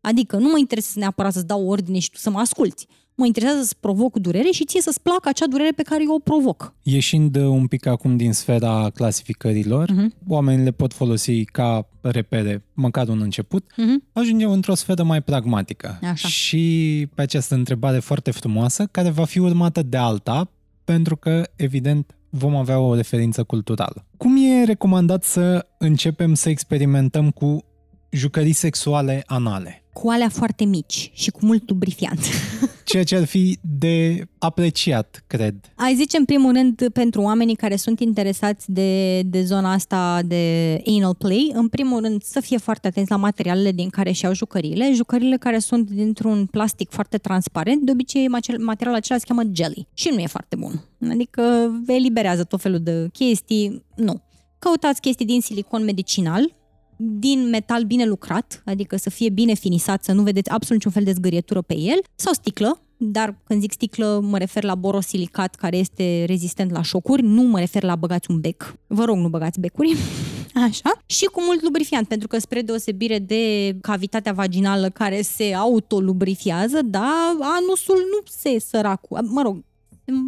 Adică nu mă interesează neapărat să-ți dau ordine și tu să mă asculți mă interesează să provoc durere și ție să-ți placă acea durere pe care eu o provoc. Ieșind un pic acum din sfera clasificărilor, uh-huh. oamenii le pot folosi ca repere, măcar un început, uh-huh. ajungem într-o sferă mai pragmatică. Așa. Și pe această întrebare foarte frumoasă, care va fi urmată de alta, pentru că, evident, vom avea o referință culturală. Cum e recomandat să începem să experimentăm cu jucării sexuale anale? Cu alea foarte mici și cu mult lubrifiant. Ceea ce ar fi de apreciat, cred. Ai zice, în primul rând, pentru oamenii care sunt interesați de, de zona asta de anal play, în primul rând să fie foarte atenți la materialele din care și-au jucăriile. Jucăriile care sunt dintr-un plastic foarte transparent, de obicei materialul acela se cheamă jelly și nu e foarte bun. Adică eliberează tot felul de chestii. Nu. Căutați chestii din silicon medicinal, din metal bine lucrat, adică să fie bine finisat, să nu vedeți absolut niciun fel de zgârietură pe el, sau sticlă, dar când zic sticlă mă refer la borosilicat care este rezistent la șocuri, nu mă refer la băgați un bec. Vă rog, nu băgați becuri. Așa. Și cu mult lubrifiant, pentru că spre deosebire de cavitatea vaginală care se autolubrifiază, da, anusul nu se săracu. Mă rog,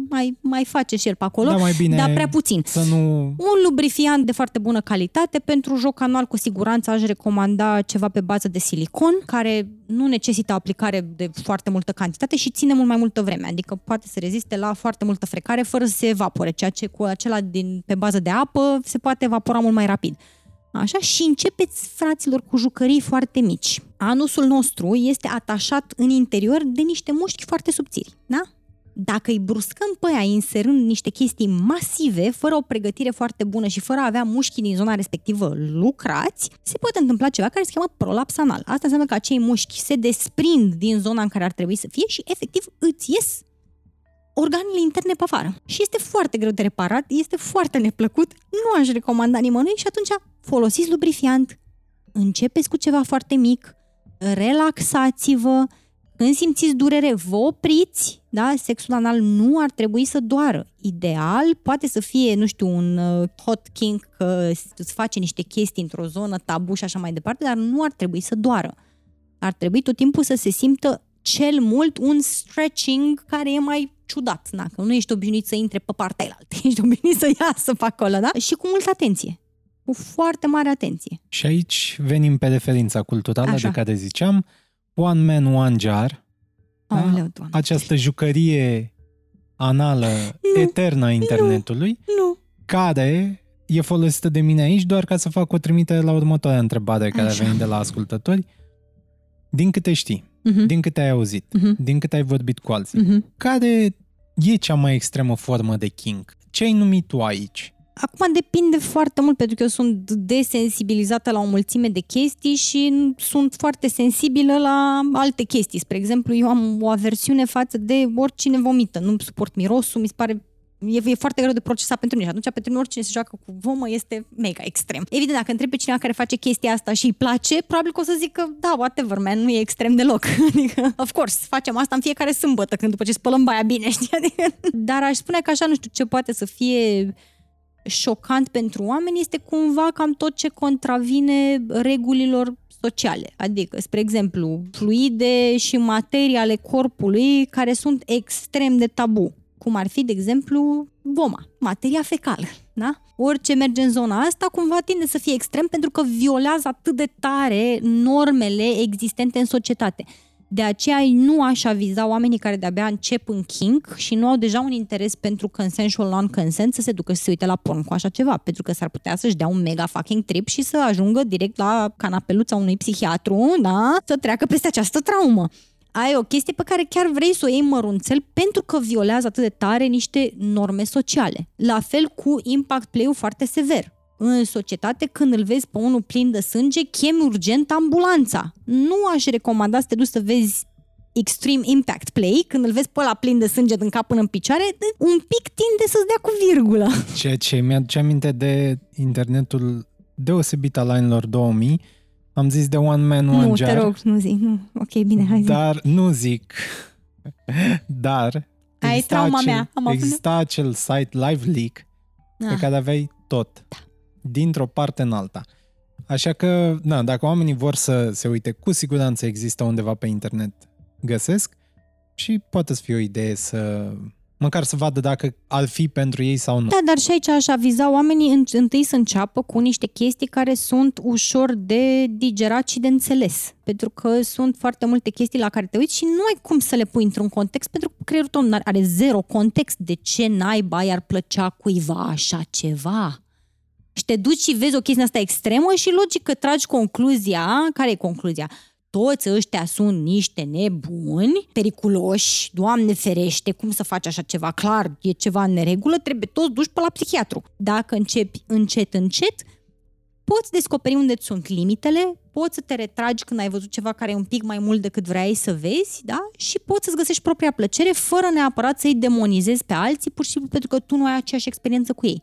mai, mai face și el pe acolo, da, mai bine dar prea puțin. Să nu... Un lubrifiant de foarte bună calitate, pentru joc anual cu siguranță aș recomanda ceva pe bază de silicon, care nu necesită aplicare de foarte multă cantitate și ține mult mai multă vreme, adică poate să reziste la foarte multă frecare fără să se evapore, ceea ce cu acela din, pe bază de apă se poate evapora mult mai rapid. Așa, și începeți, fraților, cu jucării foarte mici. Anusul nostru este atașat în interior de niște mușchi foarte subțiri, da? Dacă îi bruscăm pe aia inserând niște chestii masive, fără o pregătire foarte bună și fără a avea mușchi din zona respectivă lucrați, se poate întâmpla ceva care se cheamă prolaps anal. Asta înseamnă că acei mușchi se desprind din zona în care ar trebui să fie și efectiv îți ies organele interne pe afară. Și este foarte greu de reparat, este foarte neplăcut, nu aș recomanda nimănui și atunci folosiți lubrifiant, începeți cu ceva foarte mic, relaxați-vă, când simțiți durere, vă opriți, da? Sexul anal nu ar trebui să doară. Ideal poate să fie, nu știu, un uh, hot king că îți face niște chestii într-o zonă tabu și așa mai departe, dar nu ar trebui să doară. Ar trebui tot timpul să se simtă cel mult un stretching care e mai ciudat, na, că nu ești obișnuit să intre pe partea elaltă, ești obișnuit să iasă pe acolo, da? Și cu multă atenție cu foarte mare atenție. Și aici venim pe referința culturală Așa. de care ziceam, One Man, One Jar, da? această jucărie anală nu, eternă a internetului, nu, nu. care e folosită de mine aici doar ca să fac o trimitere la următoarea întrebare care Așa. a venit de la ascultători. Din câte știi, uh-huh. din câte ai auzit, uh-huh. din câte ai vorbit cu alții, uh-huh. care e cea mai extremă formă de king? Ce ai numit tu aici? Acum depinde foarte mult pentru că eu sunt desensibilizată la o mulțime de chestii și sunt foarte sensibilă la alte chestii. Spre exemplu, eu am o aversiune față de oricine vomită. Nu suport mirosul, mi se pare E, e foarte greu de procesat pentru mine și atunci pentru mine oricine se joacă cu vomă este mega extrem. Evident, dacă întrebi pe cineva care face chestia asta și îi place, probabil că o să zică, da, whatever, man, nu e extrem deloc. Adică, of course, facem asta în fiecare sâmbătă când după ce spălăm baia bine, știi? Adică, dar aș spune că așa, nu știu ce poate să fie șocant pentru oameni este cumva cam tot ce contravine regulilor sociale. Adică, spre exemplu, fluide și materii ale corpului care sunt extrem de tabu cum ar fi, de exemplu, voma, materia fecală. Da? Orice merge în zona asta cumva tinde să fie extrem pentru că violează atât de tare normele existente în societate. De aceea nu aș aviza oamenii care de-abia încep în kink și nu au deja un interes pentru consensual non-consent să se ducă și să se uite la porn cu așa ceva, pentru că s-ar putea să-și dea un mega fucking trip și să ajungă direct la canapeluța unui psihiatru, da? Să treacă peste această traumă ai o chestie pe care chiar vrei să o iei mărunțel pentru că violează atât de tare niște norme sociale. La fel cu impact play-ul foarte sever. În societate, când îl vezi pe unul plin de sânge, chemi urgent ambulanța. Nu aș recomanda să te duci să vezi Extreme Impact Play, când îl vezi pe ăla plin de sânge din cap până în picioare, un pic tinde să-ți dea cu virgulă. Ceea ce mi-aduce aminte de internetul deosebit al anilor 2000, am zis de One Man, One nu, Jar. Nu, te rog, nu zic. Nu. Ok, bine, hai zi. Dar, nu zic. Dar, Ai trauma acel, mea. Am exista acel site Live Leak da. pe care aveai tot. Da. Dintr-o parte în alta. Așa că, na, dacă oamenii vor să se uite, cu siguranță există undeva pe internet găsesc și poate să fie o idee să măcar să vadă dacă ar fi pentru ei sau nu. Da, dar și aici aș aviza oamenii în, întâi să înceapă cu niște chestii care sunt ușor de digerat și de înțeles. Pentru că sunt foarte multe chestii la care te uiți și nu ai cum să le pui într-un context, pentru că creierul tău are zero context de ce naiba i-ar plăcea cuiva așa ceva. Și te duci și vezi o chestie asta extremă și logic că tragi concluzia, care e concluzia? toți ăștia sunt niște nebuni, periculoși, Doamne ferește, cum să faci așa ceva? Clar, e ceva în neregulă, trebuie toți duși pe la psihiatru. Dacă începi încet, încet, poți descoperi unde sunt limitele, poți să te retragi când ai văzut ceva care e un pic mai mult decât vrei să vezi, da? Și poți să-ți găsești propria plăcere fără neapărat să-i demonizezi pe alții, pur și simplu pentru că tu nu ai aceeași experiență cu ei.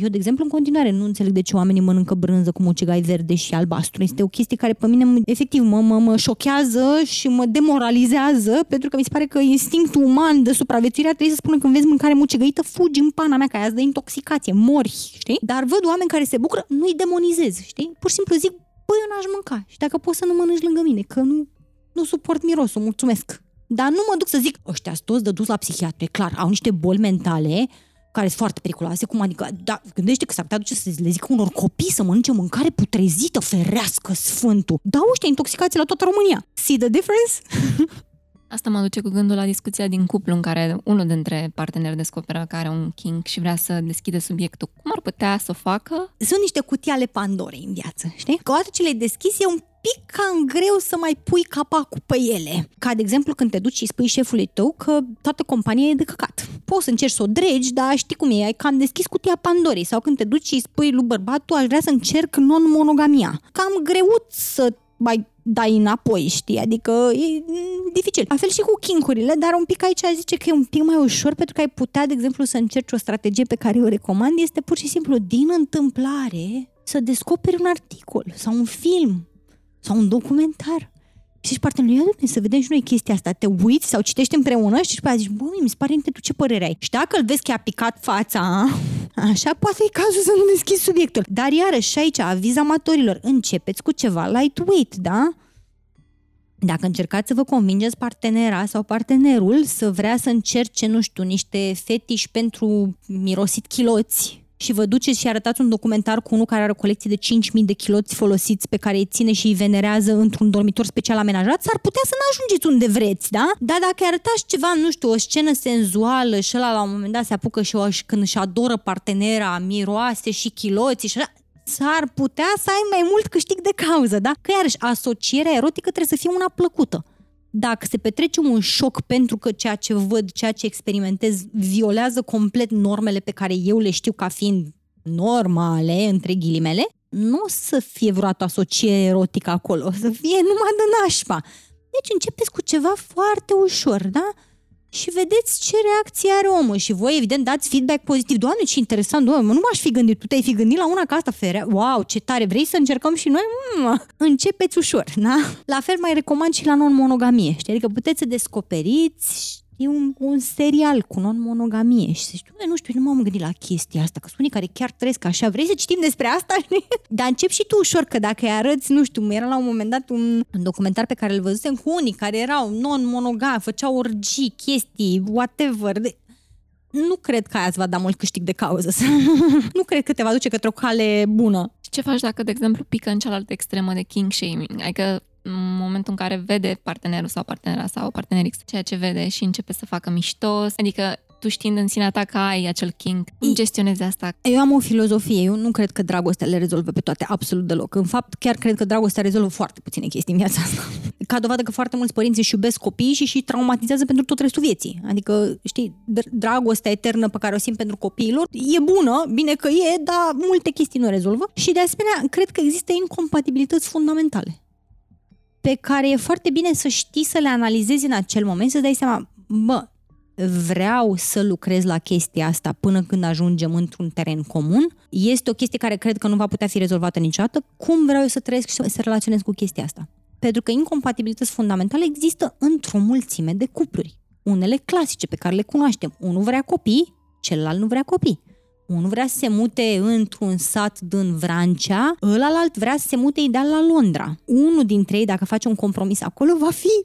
Eu, de exemplu, în continuare nu înțeleg de ce oamenii mănâncă brânză cu mucigai verde și albastru. Este o chestie care pe mine, efectiv, mă, mă, mă șochează și mă demoralizează, pentru că mi se pare că instinctul uman de supraviețuire trebuie să spună când vezi mâncare mucigăită, fugi în pana mea, ca aia de intoxicație, mori, știi? Dar văd oameni care se bucură, nu-i demonizez, știi? Pur și simplu zic, băi, eu n-aș mânca. Și dacă poți să nu mănânci lângă mine, că nu, nu suport mirosul, mulțumesc. Dar nu mă duc să zic, ăștia toți de dus la psihiatrie, clar, au niște boli mentale, care sunt foarte periculoase, cum adică, da, gândește că s-ar putea duce să le zică unor copii să mănânce mâncare putrezită, ferească sfântul. Da, ăștia intoxicați la toată România. See the difference? Asta mă duce cu gândul la discuția din cuplu în care unul dintre parteneri descoperă că are un kink și vrea să deschide subiectul. Cum ar putea să o facă? Sunt niște cutii ale Pandorei în viață, știi? Că odată ce le-ai deschis, e un pic cam greu să mai pui capacul pe ele. Ca de exemplu când te duci și spui șefului tău că toată compania e de căcat. Poți să încerci să o dregi, dar știi cum e, ai cam deschis cutia Pandorei. Sau când te duci și spui lui bărbatul, aș vrea să încerc non-monogamia. Cam greuț să mai dai înapoi, știi? Adică e dificil. La fel și cu kinkurile, dar un pic aici zice că e un pic mai ușor pentru că ai putea, de exemplu, să încerci o strategie pe care o recomand, este pur și simplu din întâmplare să descoperi un articol sau un film sau un documentar. Și zici partenerul, ia să vedem și noi chestia asta. Te uiți sau citești împreună și după zici, bă, mi se pare tu ce părere ai. Și dacă îl vezi că a picat fața, așa poate e cazul să nu deschizi subiectul. Dar iarăși și aici, aviz amatorilor, începeți cu ceva lightweight, da? Dacă încercați să vă convingeți partenera sau partenerul să vrea să încerce, nu știu, niște fetiși pentru mirosit chiloți, și vă duceți și arătați un documentar cu unul care are o colecție de 5.000 de chiloți folosiți pe care îi ține și îi venerează într-un dormitor special amenajat, s-ar putea să nu ajungeți unde vreți, da? Dar dacă arătați ceva, nu știu, o scenă senzuală și ăla la un moment dat se apucă și o, când își adoră partenera, miroase și chiloți și așa, s-ar putea să ai mai mult câștig de cauză, da? Că iarăși asocierea erotică trebuie să fie una plăcută dacă se petrece un șoc pentru că ceea ce văd, ceea ce experimentez violează complet normele pe care eu le știu ca fiind normale, între ghilimele, nu o să fie vreodată asociere erotică acolo, o să fie numai de nașpa. Deci începeți cu ceva foarte ușor, da? Și vedeți ce reacție are omul și voi evident dați feedback pozitiv. Doamne, ce interesant, doamne, nu m-aș fi gândit, tu te-ai fi gândit la una ca asta, ferea? Wow, ce tare, vrei să încercăm și noi? Mm, începeți ușor, da? La fel mai recomand și la non-monogamie, știi? Adică puteți să descoperiți e un, un serial cu non-monogamie și zici, nu știu, nu m-am gândit la chestia asta, că sunt unii care chiar trăiesc așa, vrei să citim despre asta? Dar încep și tu ușor, că dacă îi arăți, nu știu, era la un moment dat un, un documentar pe care îl văzusem cu unii care erau non-monogami, făceau orgii, chestii, whatever, de... nu cred că aia îți va da mult câștig de cauză. nu cred că te va duce către o cale bună. Ce faci dacă, de exemplu, pică în cealaltă extremă de king shaming? Adică în momentul în care vede partenerul sau partenera sau partenerix ceea ce vede și începe să facă mișto, adică tu știind în sinea ta că ai acel king, cum gestionezi asta? Eu am o filozofie, eu nu cred că dragostea le rezolvă pe toate, absolut deloc. În fapt, chiar cred că dragostea rezolvă foarte puține chestii în viața asta. Ca dovadă că foarte mulți părinți își iubesc copiii și și traumatizează pentru tot restul vieții. Adică, știi, dragostea eternă pe care o simt pentru copiilor e bună, bine că e, dar multe chestii nu rezolvă. Și de asemenea, cred că există incompatibilități fundamentale pe care e foarte bine să știi să le analizezi în acel moment, să dai seama, bă, vreau să lucrez la chestia asta până când ajungem într-un teren comun. Este o chestie care cred că nu va putea fi rezolvată niciodată. Cum vreau eu să trăiesc și să se relaționez cu chestia asta? Pentru că incompatibilități fundamentale există într-o mulțime de cupluri. Unele clasice pe care le cunoaștem. Unul vrea copii, celălalt nu vrea copii. Unul vrea să se mute într-un sat din Vrancea, ălalt vrea să se mute ideal la Londra. Unul dintre ei, dacă face un compromis acolo, va fi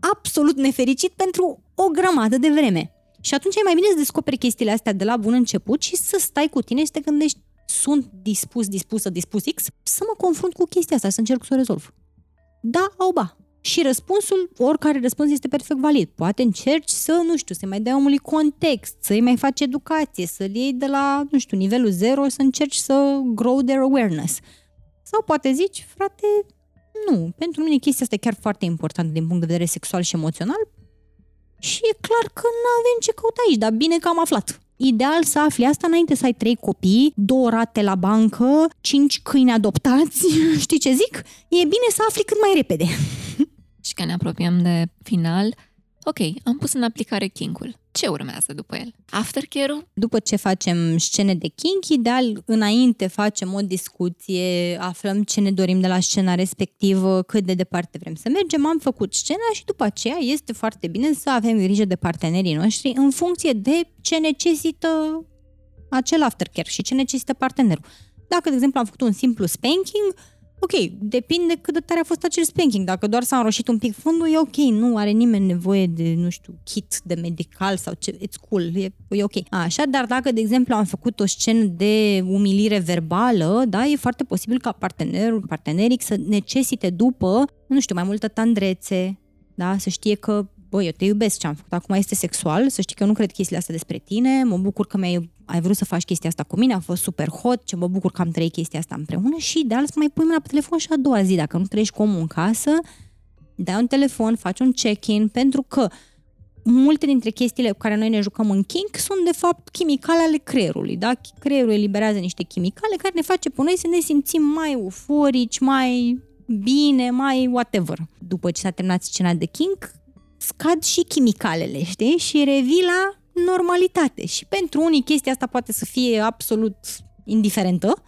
absolut nefericit pentru o grămadă de vreme. Și atunci e mai bine să descoperi chestiile astea de la bun început și să stai cu tine și să te gândești sunt dispus, dispusă, dispus X, să mă confrunt cu chestia asta, să încerc să o rezolv. Da, au ba. Și răspunsul, oricare răspuns este perfect valid. Poate încerci să, nu știu, să mai dai omului context, să-i mai faci educație, să-l iei de la, nu știu, nivelul zero, să încerci să grow their awareness. Sau poate zici, frate, nu, pentru mine chestia asta e chiar foarte importantă din punct de vedere sexual și emoțional și e clar că nu avem ce căuta aici, dar bine că am aflat. Ideal să afli asta înainte să ai trei copii, două rate la bancă, cinci câini adoptați, știi ce zic? E bine să afli cât mai repede. și că ne apropiem de final, ok, am pus în aplicare kinkul. Ce urmează după el? Aftercare-ul? După ce facem scene de kink, ideal, înainte facem o discuție, aflăm ce ne dorim de la scena respectivă, cât de departe vrem să mergem, am făcut scena și după aceea este foarte bine să avem grijă de partenerii noștri în funcție de ce necesită acel aftercare și ce necesită partenerul. Dacă, de exemplu, am făcut un simplu spanking, ok, depinde cât de tare a fost acel spanking. Dacă doar s-a înroșit un pic fundul, e ok, nu are nimeni nevoie de, nu știu, kit de medical sau ce, it's cool, e, e ok. Așa, dar dacă, de exemplu, am făcut o scenă de umilire verbală, da, e foarte posibil ca partenerul, parteneric să necesite după, nu știu, mai multă tandrețe, da, să știe că băi, eu te iubesc ce am făcut, acum este sexual, să știi că eu nu cred chestiile astea despre tine, mă bucur că mi-ai ai vrut să faci chestia asta cu mine, a fost super hot, ce mă bucur că am trăit chestia asta împreună și de să mai pui mâna pe telefon și a doua zi, dacă nu trăiești cu omul în casă, dai un telefon, faci un check-in, pentru că multe dintre chestiile cu care noi ne jucăm în kink sunt de fapt chimicale ale creierului, da? Creierul eliberează niște chimicale care ne face pe noi să ne simțim mai euforici, mai bine, mai whatever. După ce s-a terminat scena de kink, scad și chimicalele, știi? Și revii la normalitate. Și pentru unii chestia asta poate să fie absolut indiferentă,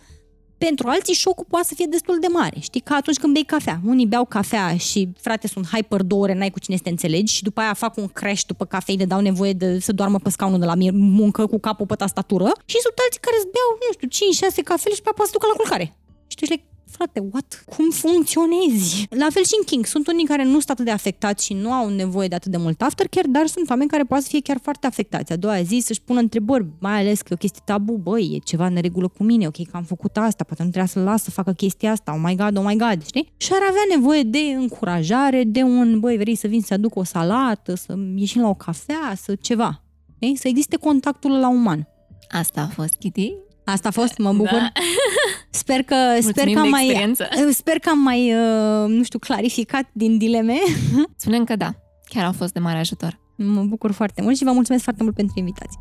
pentru alții șocul poate să fie destul de mare. Știi, ca atunci când bei cafea. Unii beau cafea și, frate, sunt hyper două ore, n-ai cu cine să te înțelegi și după aia fac un crash după cafei, dau nevoie de să doarmă pe scaunul de la muncă cu capul pe tastatură și sunt alții care îți beau, nu știu, 5-6 cafele și pe apoi să ducă la culcare. Și tu ești frate, what? Cum funcționezi? La fel și în King. Sunt unii care nu sunt atât de afectați și nu au nevoie de atât de mult aftercare, dar sunt oameni care poate să fie chiar foarte afectați. A doua zi să-și pună întrebări, mai ales că e o chestie tabu, băi, e ceva în regulă cu mine, ok, că am făcut asta, poate nu trebuia să-l las să facă chestia asta, oh my god, oh my god, știi? Și ar avea nevoie de încurajare, de un, băi, vrei să vin să aduc o salată, să ieșim la o cafea, să ceva. Știi? Să existe contactul la uman. Asta a fost, Kitty. Asta a fost, mă bucur. Da. Sper că, sper că, am mai, sper că am mai, uh, nu știu, clarificat din dileme. Spunem că da, chiar au fost de mare ajutor. Mă bucur foarte mult și vă mulțumesc foarte mult pentru invitație.